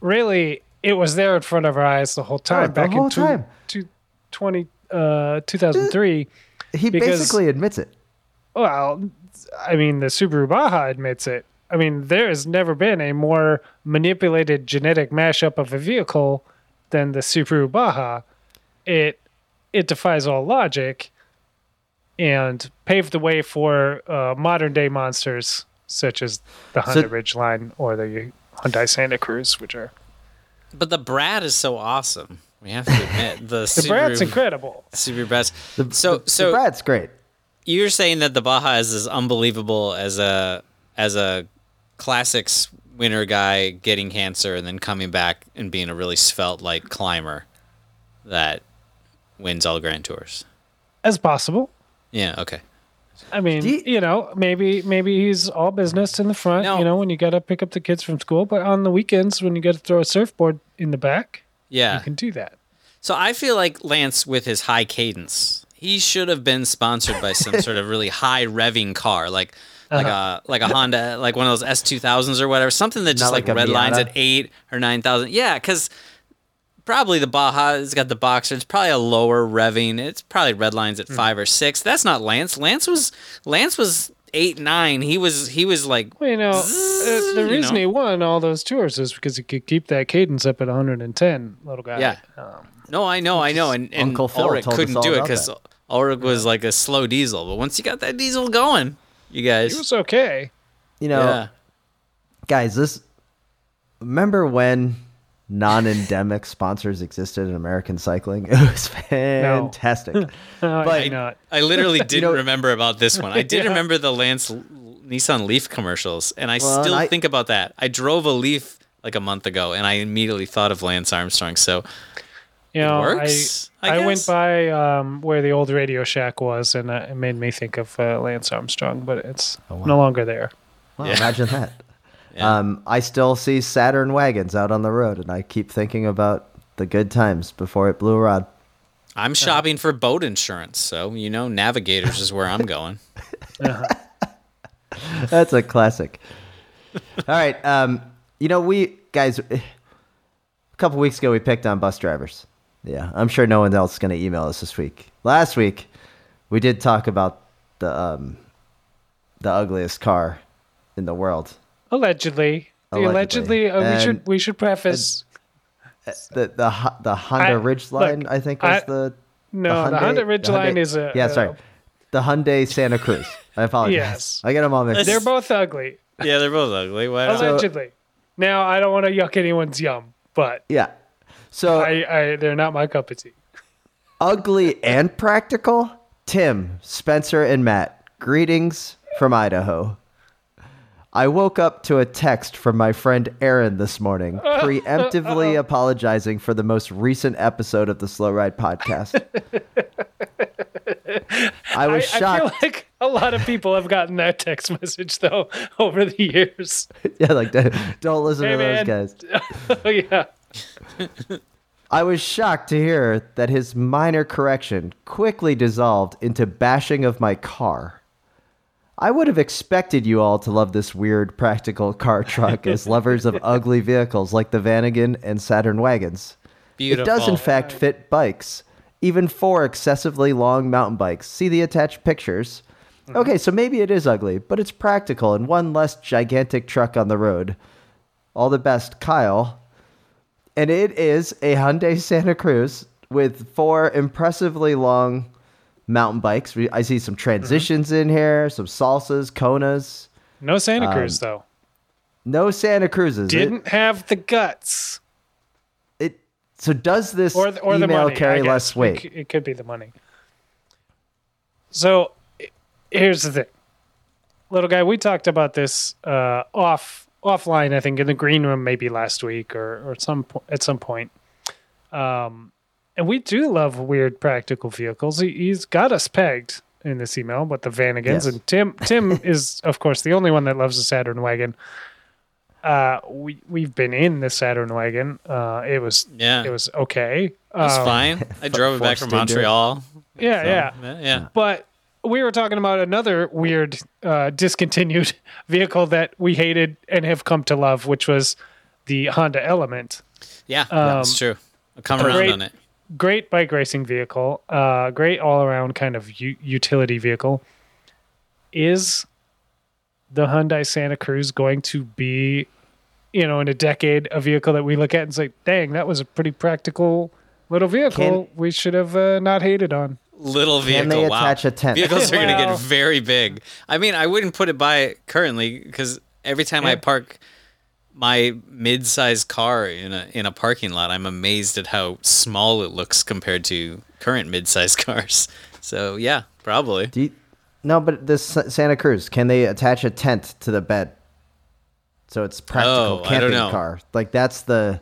really, it was there in front of our eyes the whole time. the back whole in two, time. two, 20, uh, 2003. He basically admits it. Well, I mean, the Subaru Baja admits it. I mean, there has never been a more manipulated genetic mashup of a vehicle than the Subaru Baja. It it defies all logic and paved the way for uh, modern day monsters such as the So- Honda Ridgeline or the Hyundai Santa Cruz, which are But the Brad is so awesome. We have to admit the, (laughs) the Brad's incredible. Super Brad's. The, so the, so the Brad's great. You're saying that the Baja is as unbelievable as a as a classics winner guy getting cancer and then coming back and being a really svelte like climber that wins all grand tours. As possible. Yeah, okay. I mean, you- you, know, maybe maybe he's all business in the front, No. you know, when you got to pick up the kids from school, but on the weekends when you got to throw a surfboard in the back, Yeah. you can do that. So I feel like Lance with his high cadence, he should have been sponsored by some sort of really high revving car, like like a like a Honda, like one of those S two thousands or whatever, something that just Not like, like red lines at eight or nine thousand. Yeah, because probably the Baja has got the boxer. It's probably a lower revving. It's probably red lines at five or six. That's not Lance. Lance was Lance was eight nine. He was he was like Well, you know, uh, Zzz, the you reason know. he won all those tours is because he could keep that cadence up at 110, little guy. Yeah. Um, No, I know, I know, and, and Uncle Phil Ullrich told couldn't all do it because. Ullrich was like a slow diesel. But once you got that diesel going, you guys, it was okay. You know, yeah, guys, this. Remember when non-endemic sponsors existed in American cycling? (laughs) It was fantastic. (laughs) Uh, But- not. I literally (laughs) didn't know- remember about this one. I did Yeah. remember the Lance Nissan Leaf commercials, and I Well, still and I- think about that. I drove a Leaf like a month ago, and I immediately thought of Lance Armstrong. So You know, works, I I, I, went by um, where the old Radio Shack was, and uh, it made me think of uh, Lance Armstrong, but it's no longer there. Wow, Yeah. Imagine that. (laughs) Yeah. Um, I still see Saturn wagons out on the road, and I keep thinking about the good times before it blew a rod. I'm shopping for boat insurance, so you know, Navigators is where I'm going. (laughs) That's a classic. All right. Um, you know, we guys, a couple weeks ago, we picked on bus drivers. Yeah, I'm sure no one else is going to email us this week. Last week, we did talk about the um, the ugliest car in the world. Allegedly, the Allegedly. allegedly, uh, we should we should preface. The the Ho- the Honda I- Ridgeline, look, I think, was I- the no, the, Honda Ridgeline Hyundai- is a yeah. uh, Sorry, the Hyundai Santa Cruz. I (laughs) apologize. Yes. I get them all mixed. They're both ugly, yeah, they're both ugly. Why not? allegedly. now, I don't want to yuck anyone's yum, but Yeah. So I, I they're not my cup of tea. ugly and practical. Tim, Spencer, and Matt, greetings from Idaho. I woke up to a text from my friend Aaron this morning, (laughs) preemptively apologizing for the most recent episode of the Slow Ride podcast. (laughs) I was I shocked. I feel like a lot of people have gotten that text (laughs) message though over the years. yeah, like don't listen Hey, to man. those guys. oh yeah, I was shocked to hear that his minor correction quickly dissolved into bashing of my car. I would have expected you all to love this weird practical car truck as (laughs) lovers of ugly vehicles like the Vanagon and Saturn wagons. It does, in fact, fit bikes, even four excessively long mountain bikes. See the attached pictures? Mm-hmm. Okay, so maybe it is ugly, but it's practical and one less gigantic truck on the road. All the best, Kyle. And it is a Hyundai Santa Cruz with four impressively long mountain bikes. I see some transitions in here, some salsas, konas. no Santa Um, Cruz though. No Santa Cruzes. Didn't have the guts It, so does this or the, or the money. carry less It weight? c- It, could be the money. So here's the thing, little guy. We talked about this uh, off offline. I think in the green room maybe last week or or some po- at some point. Um, and we do love weird practical vehicles. He, he's got us pegged in this email, but the Vanagons Yes. and Tim. Tim (laughs) is of course the only one that loves the Saturn wagon. Uh, we we've been in the Saturn wagon. Uh, it was Yeah. it was okay. It was Um, fine. I (laughs) drove it back from forced into it. Montreal. Yeah, so, yeah. yeah, yeah. But we were talking about another weird uh, discontinued (laughs) vehicle that we hated and have come to love, which was the Honda Element. Yeah, that's Um, true. I'll come around great- on it. Great bike racing vehicle, uh, great all around kind of u- utility vehicle. Is the Hyundai Santa Cruz going to be, you know, in a decade, a vehicle that we look at and say, "Dang, that was a pretty practical little vehicle. we should have uh, not hated on." Little Can vehicle. they wow. attach a tent? Vehicles are going to get very big. I mean, I wouldn't put it by currently because every time I park my mid-sized car in a in a parking lot, I'm amazed at how small it looks compared to current mid-sized (laughs) cars. So yeah, probably. Do you, no, but this Santa Cruz, can they attach a tent to the bed? So it's practical Oh, I don't camping know. car. Like that's the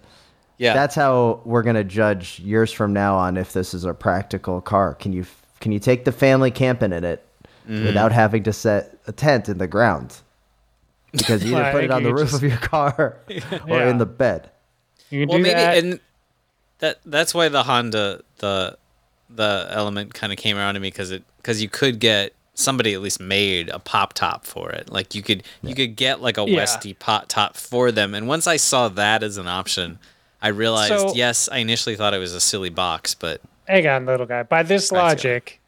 Yeah, that's how we're gonna judge years from now on if this is a practical car. Can you can you take the family camping in it Mm-hmm. without having to set a tent in the ground? Because (laughs) you Well, either I put it on the roof just- of your car (laughs) or Yeah. in the bed. You can well, do maybe that. and that that's why the Honda the the element kind of came around to me because it because you could get somebody at least made a pop top for it. Like you could you could get like a Yeah. Westy pop top for them. And once I saw that as an option, I realized So- yes, I initially thought it was a silly box, but Hang on, little guy. By this logic,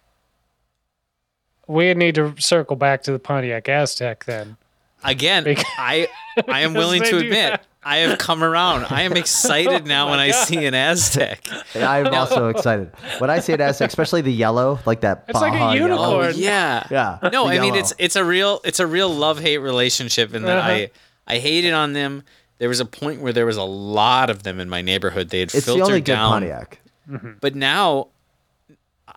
we need to circle back to the Pontiac Aztec then. again, Because- I I am (laughs) willing to admit that. Oh I have come around. I am (laughs) excited now when I see an Aztec. And I'm also (laughs) excited when I see an Aztec, especially the yellow, like that. It's like a Baja yellow. unicorn. Oh yeah. Yeah, No, the I mean it's it's a real it's a real love hate relationship in that Uh-huh. I I hated on them. There was a point where there was a lot of them in my neighborhood. They had It's the filtered only good down. Pontiac. But now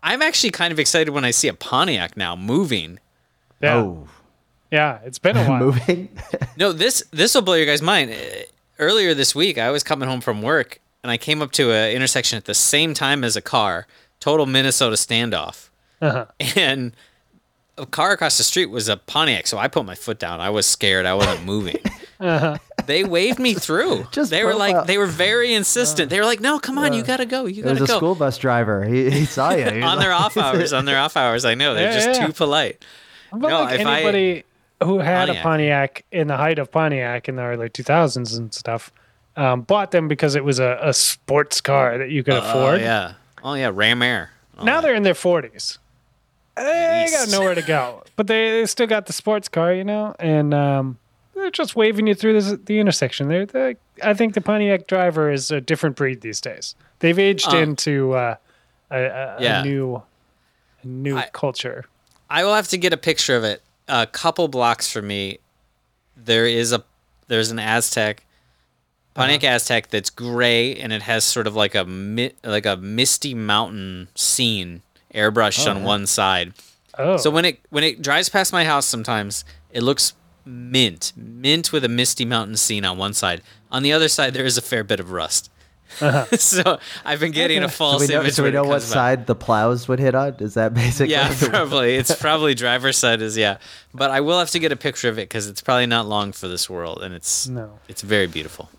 I'm actually kind of excited when I see a Pontiac now moving. Yeah, Oh, yeah. It's been a (laughs) while. moving. No, this this will blow your guys' mind. Uh, Earlier this week, I was coming home from work and I came up to an intersection at the same time as a car. Total Minnesota standoff. Uh-huh. And a car across the street was a Pontiac, so I put my foot down. I was scared. I wasn't moving. (laughs) They waved me through. (laughs) Just they were profile- like, they were very insistent. They were like, "No, come on, you gotta go. You It was gotta a go." school bus driver. He, he saw you. (laughs) He was on their like- off hours, on their off hours. I know they're Yeah, just yeah. too polite. But No, like if I- anybody who had Pontiac. a Pontiac in the height of Pontiac in the early 2000s and stuff um, bought them because it was a, a sports car that you could Oh afford. yeah, oh yeah, Ram Air. Oh, Now they're in their 40s. They got nowhere to go, but they, they still got the sports car, you know, and um, they're just waving you through this, the intersection. They're, they I think the Pontiac driver is a different breed these days. They've aged Um, into uh, a, a, Yeah. a new a new I- culture. I will have to get a picture of it. A couple blocks from me, there is a there's an Aztec, Pontiac Uh-huh. Aztec that's gray and it has sort of like a mi- like a misty mountain scene airbrushed on one side. Oh, So when it when it drives past my house, sometimes it looks mint, mint with a misty mountain scene on one side. On the other side, there is a fair bit of rust. (laughs) so I've been getting a Uh-huh. So false we know, image. so we know what comes about. side the plows would hit on. Is that basically? Yeah, probably. It's (laughs) probably driver's side is yeah, but I will have to get a picture of it because it's probably not long for this world, and it's No. it's very beautiful.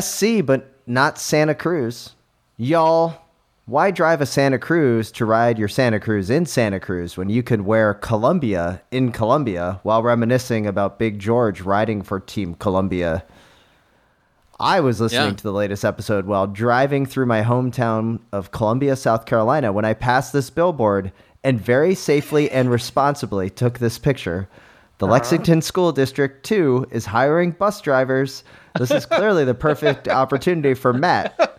SC, but not Santa Cruz. Y'all, why drive a Santa Cruz to ride your Santa Cruz in Santa Cruz when you could wear Columbia in Columbia while reminiscing about Big George riding for Team Columbia? I was listening Yeah. to the latest episode while driving through my hometown of Columbia, South Carolina, when I passed this billboard and very safely and responsibly took this picture. The uh-huh. Lexington School District 2 is hiring bus drivers. This is clearly the perfect (laughs) opportunity for Matt.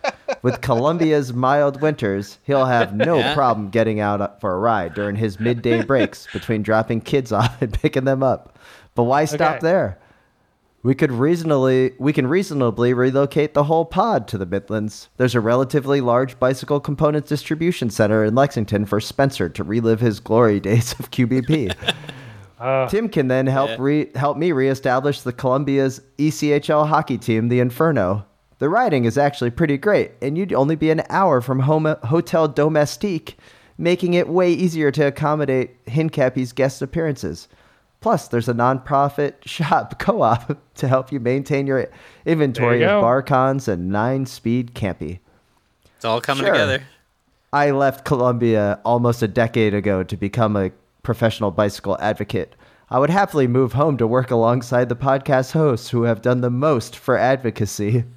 With Columbia's mild winters, he'll have no Yeah. problem getting out for a ride during his midday breaks between dropping kids (laughs) off and picking them up. But why stop Okay. there? We could reasonably we can reasonably relocate the whole pod to the Midlands. There's a relatively large bicycle components distribution center in Lexington for Spencer to relive his glory days of QBP. (laughs) Uh. Tim can then help Yeah. re- help me reestablish the Columbia's ECHL hockey team, the Inferno. The riding is actually pretty great, and you'd only be an hour from home Hotel Domestique, making it way easier to accommodate Hincapie's guest appearances. Plus, there's a nonprofit (laughs) shop co-op (laughs) to help you maintain your inventory you of go. bar cons and nine-speed campy. It's all coming Sure. together. I left Columbia almost a decade ago to become a professional bicycle advocate. I would happily move home to work alongside the podcast hosts who have done the most for advocacy. (laughs)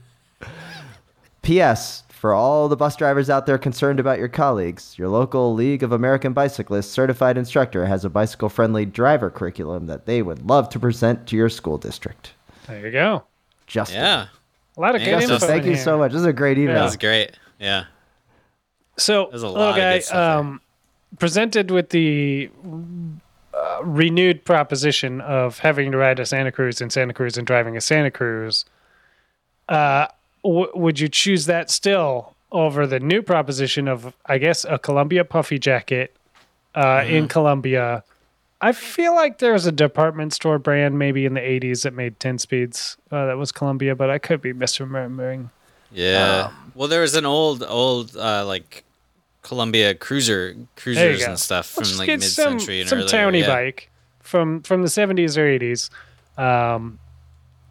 P.S. For all the bus drivers out there concerned about your colleagues, your local League of American Bicyclists certified instructor has a bicycle friendly driver curriculum that they would love to present to your school district. There you go. Justin. Yeah, A lot of good Justin, info. Thank you here. so much. This is a great that email. was great. Yeah. So, There's a little guy, good stuff there. um, presented with the uh, renewed proposition of having to ride a Santa Cruz in Santa Cruz and driving a Santa Cruz, uh, w- would you choose that still over the new proposition of, I guess, a Columbia puffy jacket uh, Mm-hmm. in Columbia? I feel like there was a department store brand maybe in the 80s that made 10 speeds uh, that was Columbia, but I could be misremembering. Yeah. well, there was an old, old, uh, like Columbia cruiser, cruisers and stuff from Let's like get mid-century some, and some earlier. towny yeah. bike from from the 70s or 80s. Um,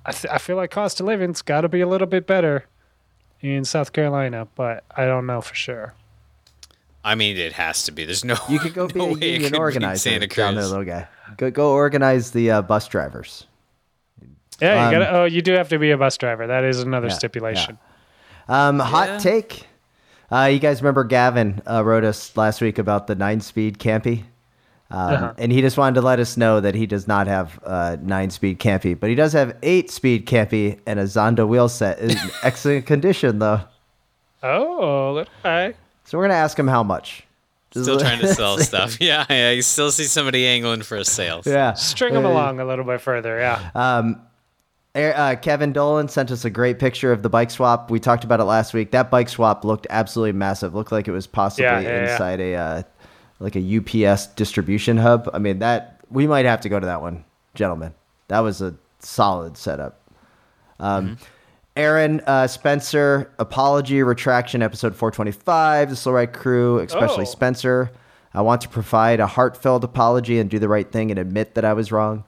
I, th- I feel like cost of living's got to be a little bit better in South Carolina, but I don't know for sure. I mean, it has to be. There's no. You could go no (laughs) be a way it union could be organizer Santa down there, little guy. Go, go organize the uh, bus drivers. Yeah, you Um, gotta. Oh, you do have to be a bus driver. That is another Yeah, stipulation. Um, Yeah. hot take. Uh, you guys remember Gavin uh, wrote us last week about the nine-speed Campy, um, Uh-huh. and he just wanted to let us know that he does not have uh, nine-speed Campy, but he does have eight-speed Campy and a Zonda wheel set in (laughs) excellent condition, though. Oh, little guy. So we're gonna ask him how much. Just Still (laughs) trying to sell stuff. (laughs) Yeah, yeah. You still see somebody angling for a sale. Yeah. String him along a little bit further. Yeah. Er- Uh, Kevin Dolan sent us a great picture of the bike swap. We talked about it last week. That bike swap looked absolutely massive. Looked like it was possibly Yeah, yeah, yeah. inside a uh, like a UPS distribution hub. I mean that we might have to go to that one, gentlemen. That was a solid setup. Um, Aaron uh, Spencer, apology retraction episode 425. The Slow Ride crew, especially Oh. Spencer. I want to provide a heartfelt apology and do the right thing and admit that I was wrong.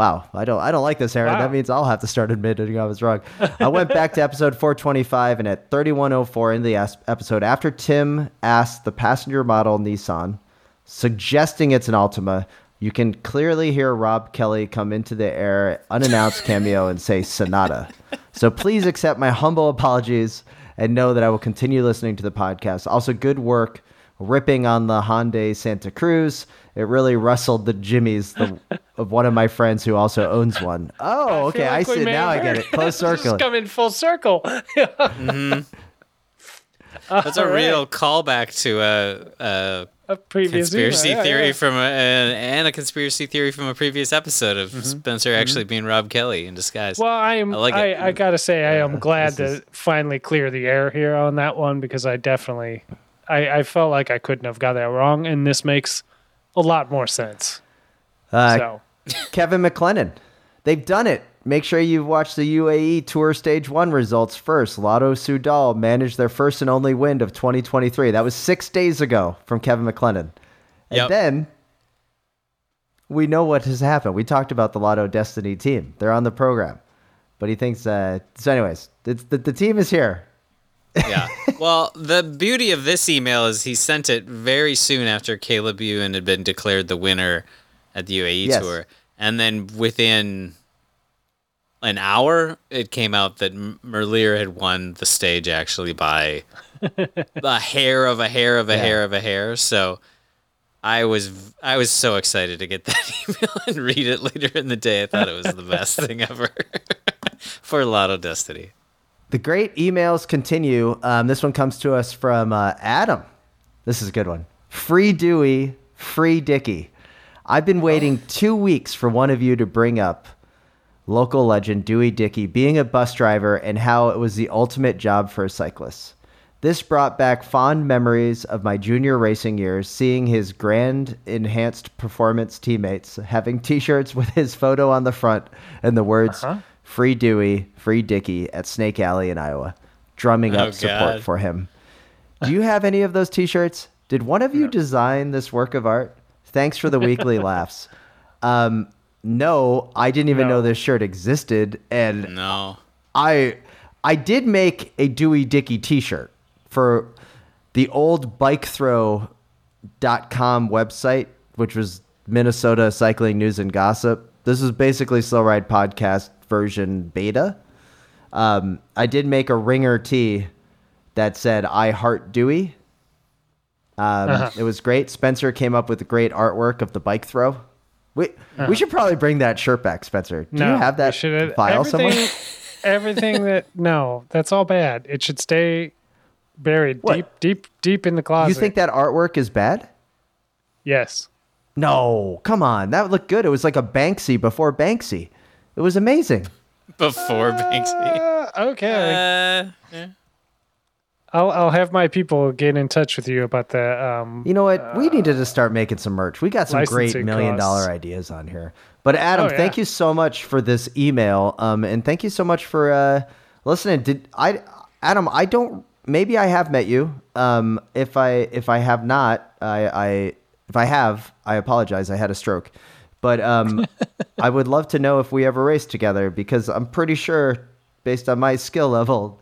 Wow, I don't I don't like this, Aaron. Wow. That means I'll have to start admitting I was wrong. I went back to episode 425 and at 3104 in the episode after Tim asked the passenger model Nissan, suggesting it's an Altima, you can clearly hear Rob Kelly come into the air unannounced cameo and say Sonata. So please accept my humble apologies and know that I will continue listening to the podcast. Also, good work ripping on the Hyundai Santa Cruz. It really rustled the jimmies the, of one of my friends who also owns one. (laughs) Oh, okay. feel I like we see. Now I have get it. Close (laughs) circle. Just come in full circle. (laughs) That's a All right. real callback to a, a A previous conspiracy. Yeah, theory yeah. from a, and a conspiracy theory from a previous episode of Spencer actually being Rob Kelly in disguise. Mm-hmm. Well, I am. I I, like I, it. gotta say, I am glad this to finally clear the air here on that one because I definitely, I, I felt like I couldn't have got that wrong, and this makes a lot more sense. Uh, so, (laughs) Kevin McLennan. They've done it. Make sure you've watched the UAE Tour Stage 1 results first. Lotto Soudal managed their first and only win of 2023. That was six days ago from Kevin McLennan. And Yep. then we know what has happened. We talked about the Lotto Dstny team. They're on the program. But he thinks, uh, so, anyways, it's, the, the team is here. Yeah. Well, the beauty of this email is he sent it very soon after Caleb Ewan had been declared the winner at the UAE Yes. tour, and then within an hour, it came out that M- Merlier had won the stage actually by (laughs) a hair of a hair of a Yeah. hair of a hair. So. I was I was so excited to get (laughs) that email and read it later in the day. I thought it was the best thing ever (laughs) for Lotto Dstny. The great emails continue. Um, this one comes to us from uh, Adam. This is a good one. Free Dewey, free Dicky. I've been waiting two weeks for one of you to bring up local legend Dewey Dickey being a bus driver and how it was the ultimate job for a cyclist. This brought back fond memories of my junior racing years, seeing his grand enhanced performance teammates having t shirts with his photo on the front and the words Free Dewey, Free Dicky at Snake Alley in Iowa, drumming Oh, up support God. for him. Do you have any of those t shirts? Did one of you design this work of art? Thanks for the weekly laughs. Um, no, I didn't even No. know this shirt existed, and No. I I did make a Dewey Dickey t-shirt for the old bikethrow.com website, which was Minnesota Cycling News and Gossip. This is basically Slow Ride Podcast version beta. Um, I did make a ringer tee that said "I heart Dewey." Um, Uh-huh. It was great. Spencer came up with a great artwork of the bike throw. We we should probably bring that shirt back, Spencer. Do no, you have that should- file somewhere? everything, (laughs) everything that no, that's all bad. It should stay buried What? deep, deep, deep in the closet. You think that artwork is bad? Yes. No, come on. That would look good. It was like a Banksy before Banksy. It was amazing. Before Banksy. Uh, okay. Uh, yeah. I'll I'll have my people get in touch with you about the um You know what? we needed to start making some merch. We got some great million dollar costs. ideas on here. But Adam, Oh, yeah. thank you so much for this email. Um, and thank you so much for uh listening. Did I Adam, I don't maybe I have met you. Um if I if I have not, I I if I have, I apologize. I had a stroke. But um (laughs) I would love to know if we ever raced together because I'm pretty sure based on my skill level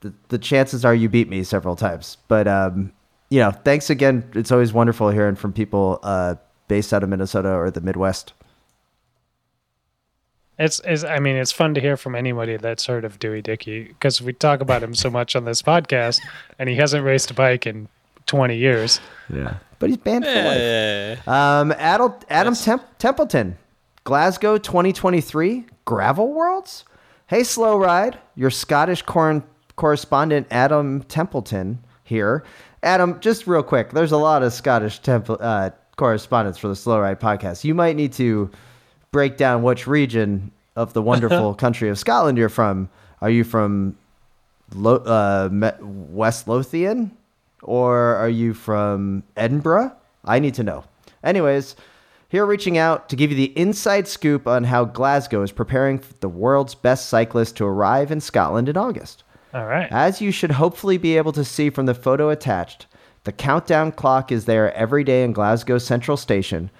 the, the chances are you beat me several times. But um, you know, thanks again. It's always wonderful hearing from people uh, based out of Minnesota or the Midwest. It's, it's I mean it's fun to hear from anybody that's heard of Dewey Dickey because we talk about him so much on this podcast and he hasn't raced a bike in 20 years. Yeah, but he's banned for life. Eh, Um, Adam, Adam Temp- Templeton, Glasgow 2023 Gravel Worlds. Hey, Slow Ride, your Scottish corn correspondent Adam Templeton here. Adam, just real quick, there's a lot of Scottish temp- uh, correspondents for the Slow Ride podcast. You might need to break down which region of the wonderful (laughs) country of Scotland you're from. Are you from Lo- uh, West Lothian? Or are you from Edinburgh? I need to know. Anyways, here reaching out to give you the inside scoop on how Glasgow is preparing for the world's best cyclist to arrive in Scotland in August. All right. As you should hopefully be able to see from the photo attached, the countdown clock is there every day in Glasgow Central Station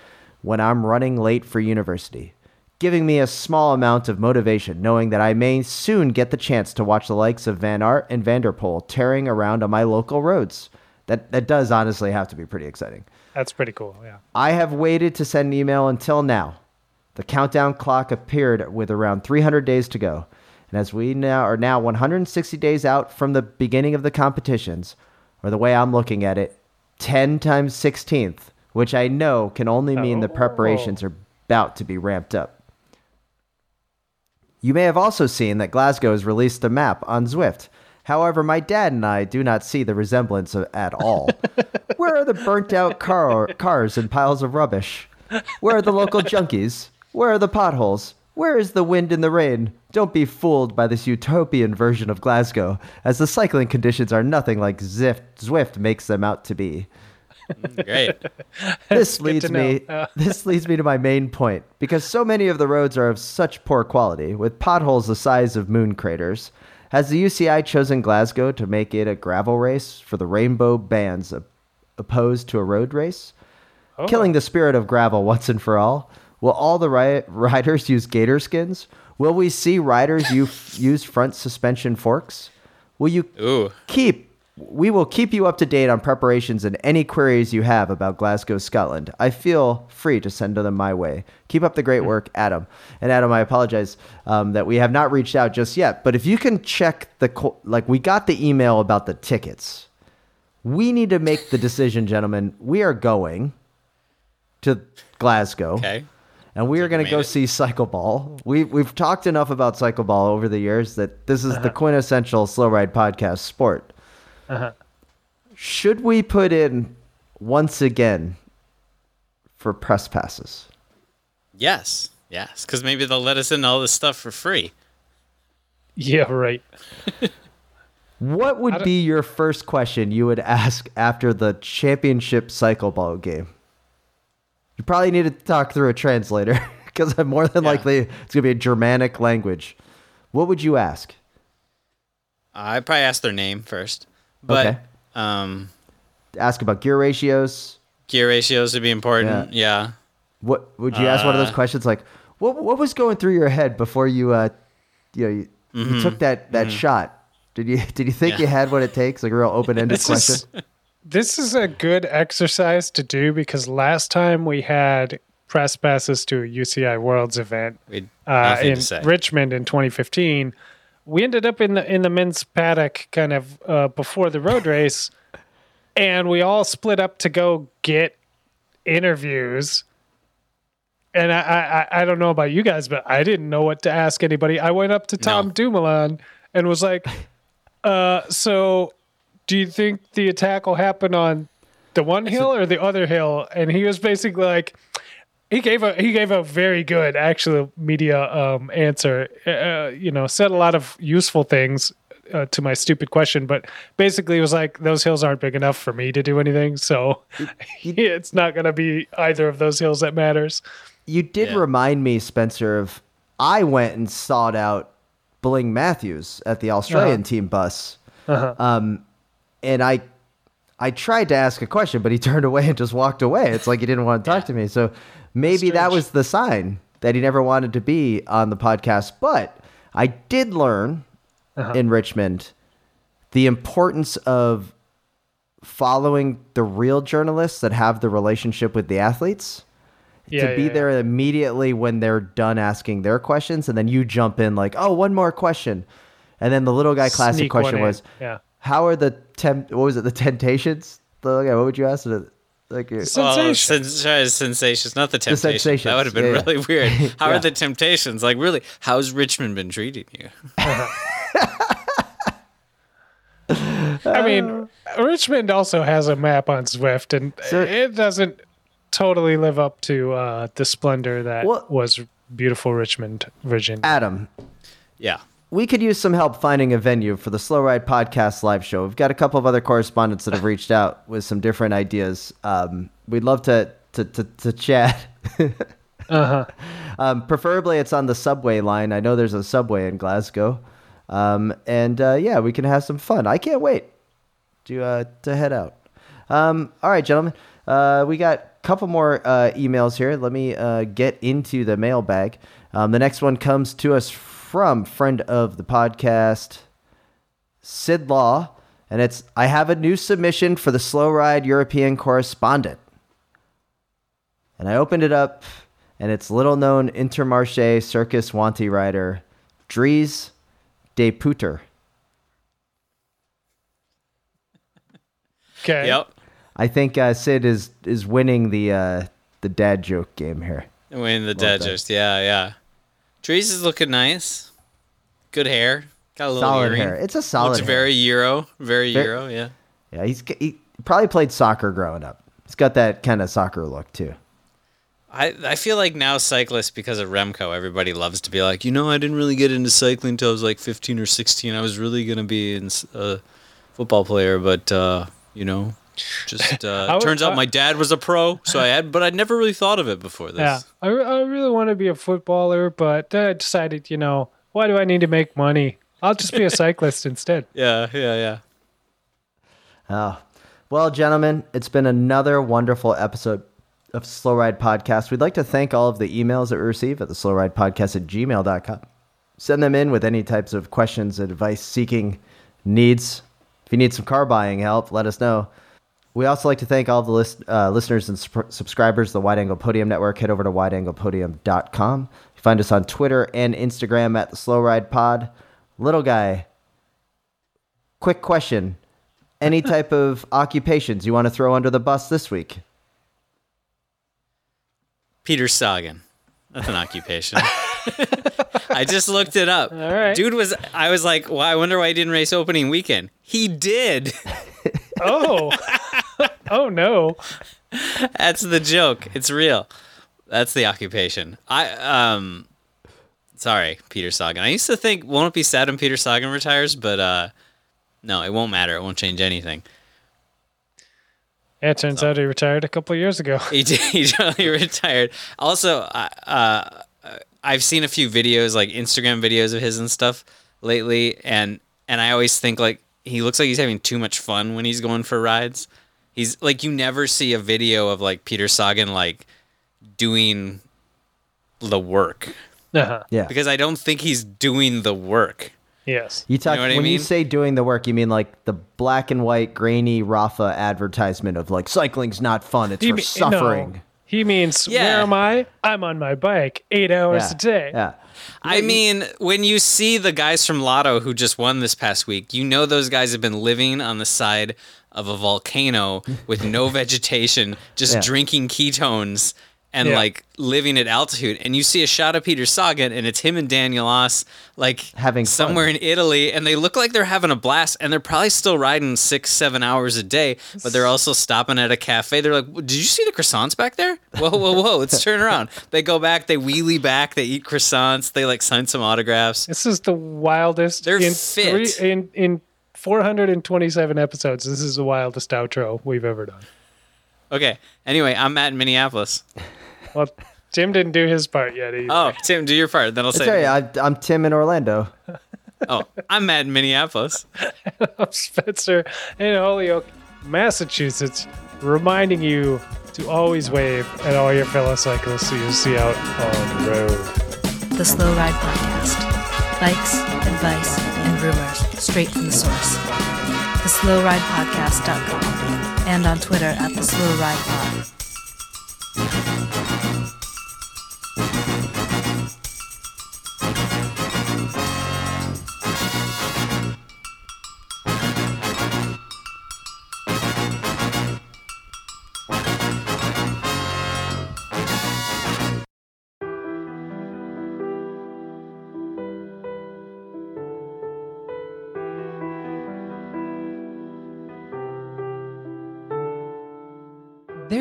when I'm running late for university, giving me a small amount of motivation knowing that I may soon get the chance to watch the likes of Van Aert and Van der Poel tearing around on my local roads. That, that does honestly have to be pretty exciting. That's pretty cool. Yeah. I have waited to send an email until now. The countdown clock appeared with around 300 days to go. And as we now are now 160 days out from the beginning of the competitions, or the way I'm looking at it, 10 times 16th, which I know can only mean the oh. preparations are about to be ramped up. You may have also seen that Glasgow has released a map on Zwift. However, my dad and I do not see the resemblance at all. (laughs) Where are the burnt out car, cars and piles of rubbish? Where are the local junkies? Where are the potholes? Where is the wind and the rain? Don't be fooled by this utopian version of Glasgow, as the cycling conditions are nothing like Zwift, Zwift makes them out to be Mm, great. (laughs) this good leads me. (laughs) This leads me to my main point because so many of the roads are of such poor quality with potholes the size of moon craters has the UCI chosen Glasgow to make it a gravel race for the rainbow bands op- opposed to a road race Oh. killing the spirit of gravel once and for all will all the ri- riders use gator skins will we see riders u- use front suspension forks will you Ooh. keep we will keep you up to date on preparations and any queries you have about Glasgow, Scotland. I feel free to send them my way. Keep up the great work, (laughs) Adam. And Adam, I apologize um, that we have not reached out just yet, but if you can check the co- like we got the email about the tickets. We need to make the decision, gentlemen. We are going to Glasgow. Okay. And we are going to go it. see Cycle Ball. We we've talked enough about Cycle Ball over the years that this is the quintessential slow ride podcast sport. Uh-huh. Should we put in once again for press passes? Yes. Yes. Because maybe they'll let us in all this stuff for free. Yeah, right. (laughs) What would be your first question you would ask after the championship cycle ball game? You probably need to talk through a translator (laughs) because I'm more than Yeah. likely it's going to be a Germanic language. What would you ask? I'd probably ask their name first. But Okay. um, Ask about gear ratios. gear ratios would be important. Yeah. What would you ask one of those Uh, questions like what what was going through your head before you uh you know you, you took that that shot? Did you (laughs) did you think Mm-hmm. Yeah. you had what it takes? Like a real (laughs) open ended question. is (laughs) this is a good exercise to do because last time we had press passes to a UCI Worlds event uh, in. Richmond in 2015, we ended up in the in the men's paddock kind of uh, before the road race, and we all split up to go get interviews. And I, I I don't know about you guys, but I didn't know what to ask anybody. I went up to Tom No. Dumoulin and was like, (laughs) uh, "So, do you think the attack will happen on the one hill or the other hill?" And he was basically like, he gave a he gave a very good actual media um, answer. Uh, you know, said a lot of useful things uh, to my stupid question, but basically it was like those hills aren't big enough for me to do anything. So (laughs) it's not going to be either of those hills that matters. You did Yeah. remind me, Spencer, of I went and sought out Bling Matthews at the Australian Uh-huh. team bus. Um, and I I tried to ask a question, but he (laughs) turned away and just walked away. It's like he didn't want to talk to me. So maybe that was the sign that he never wanted to be on the podcast. But I did learn Uh-huh. in Richmond the importance of following the real journalists that have the relationship with the athletes Yeah, to be yeah, there immediately when they're done asking their questions, and then you jump in like, "Oh, one more question," and then the little guy classic Sneak question was, Yeah. "How are the temp? What was it? The temptations? The little what would you ask? it? Like, uh, So- Well, Sensations. sens- uh, sensations, not the temptations. The sensations, That would have been yeah, yeah. really (laughs) weird. How Yeah. are the temptations? Like, really, how's Richmond been treating you? (laughs) I mean, Richmond also has a map on Zwift, and So- it doesn't totally live up to uh, the splendor that What- was beautiful Richmond, Virginia. Adam, Yeah. We could use some help finding a venue for the Slow Ride Podcast live show. We've got a couple of other correspondents that have (laughs) reached out with some different ideas. Um, we'd love to to to, to chat. (laughs) Uh-huh. (laughs) Um, preferably, it's on the subway line. I know there's a subway in Glasgow, um, and uh, yeah, we can have some fun. I can't wait to uh, to head out. Um, all right, gentlemen, uh, we got a couple more uh, emails here. Let me uh, get into the mailbag. Um, the next one comes to us from friend of the podcast, Sid Law, and it's I have a new submission for the Slow Ride European correspondent. And I opened it up, and it's little known Intermarché Circus Wanty rider, Dries De Pooter. (laughs) Okay. Yep. I think uh, Sid is is winning the uh, the dad joke game here. Win the Well dead done. yeah, yeah. Trees is looking nice. Good hair. Got a little Solid earring. hair. It's a solid Looks hair. very Euro. Very Ver- Euro, yeah. Yeah, he's he probably played soccer growing up. He's got that kind of soccer look too. I, I feel like now cyclists because of Remco, everybody loves to be like, you know, I didn't really get into cycling until I was like 15 or 16. I was really gonna be a football player, but uh, you know, just (laughs) uh, would- turns out I- my dad was a pro, so I had, but I'd never really thought of it before this. Yeah, I, I really want to be a footballer, but then I decided, you know, why do I need to make money? I'll just be a (laughs) cyclist instead. yeah, yeah, yeah. Oh. Well, gentlemen, it's been another wonderful episode of Slow Ride Podcast. We'd like to thank all of the emails that we receive at the slow ride podcast at gmail.com. Send them in with any types of questions, advice, seeking needs. If you need some car buying help, let us know. We also like to thank all the list, uh, listeners and sup- subscribers of the Wide Angle Podium Network. Head over to wideanglepodium.com. You find us on Twitter and Instagram at the Slow Ride Pod. Little guy, quick question any (laughs) type of occupations you want to throw under the bus this week? Peter Sagan. That's an occupation. (laughs) I just looked it up. All right. Dude was I was like, well, I wonder why he didn't race opening weekend. He did. Oh, (laughs) (laughs) oh no. That's the joke. It's real. That's the occupation. I um sorry, Peter Sagan. I used to think won't it be sad when Peter Sagan retires, but uh no, it won't matter. It won't change anything. Yeah, it turns out he retired a couple years ago. He did, (laughs) he totally (laughs) retired. Also, uh, I've seen a few videos, like Instagram videos of his and stuff lately, and and I always think like he looks like he's having too much fun when he's going for rides. He's like you never see a video of like Peter Sagan like doing the work Uh-huh. Yeah. because I don't think he's doing the work. Yes. You talk know what I when you say doing the work, you mean like the black and white grainy Rafa advertisement of like cycling's not fun, it's You for mean- suffering. He means, Yeah. where am I? I'm on my bike eight hours Yeah. a day. Yeah. I mean, when you see the guys from Lotto who just won this past week, you know those guys have been living on the side of a volcano with no (laughs) vegetation, just Yeah. drinking ketones and Yeah. like living at altitude. And you see a shot of Peter Sagan, and it's him and Daniel Oss, like Having fun. somewhere in Italy, and they look like they're having a blast. And they're probably still riding six, seven hours a day, but they're also stopping at a cafe. They're like, "Did you see the croissants back there? Whoa, whoa, whoa! Let's (laughs) turn around." They go back, they wheelie back, they eat croissants, they like sign some autographs. This is the wildest. They're in fit. Three, in in 427 episodes. This is the wildest outro we've ever done. Okay. Anyway, I'm Matt in Minneapolis. (laughs) Well, Tim didn't do his part yet. Either. Oh, Tim, do your part. Then I'll That's say. right. I, I'm Tim in Orlando. (laughs) Oh, I'm Matt in Minneapolis. (laughs) I'm Spencer in Holyoke, Massachusetts, reminding you to always wave at all your fellow cyclists who you see out on the road. The Slow Ride Podcast. Bikes, advice, and rumors straight from the source. The TheSlowRidePodcast.com and on Twitter at The Slow Ride Pod.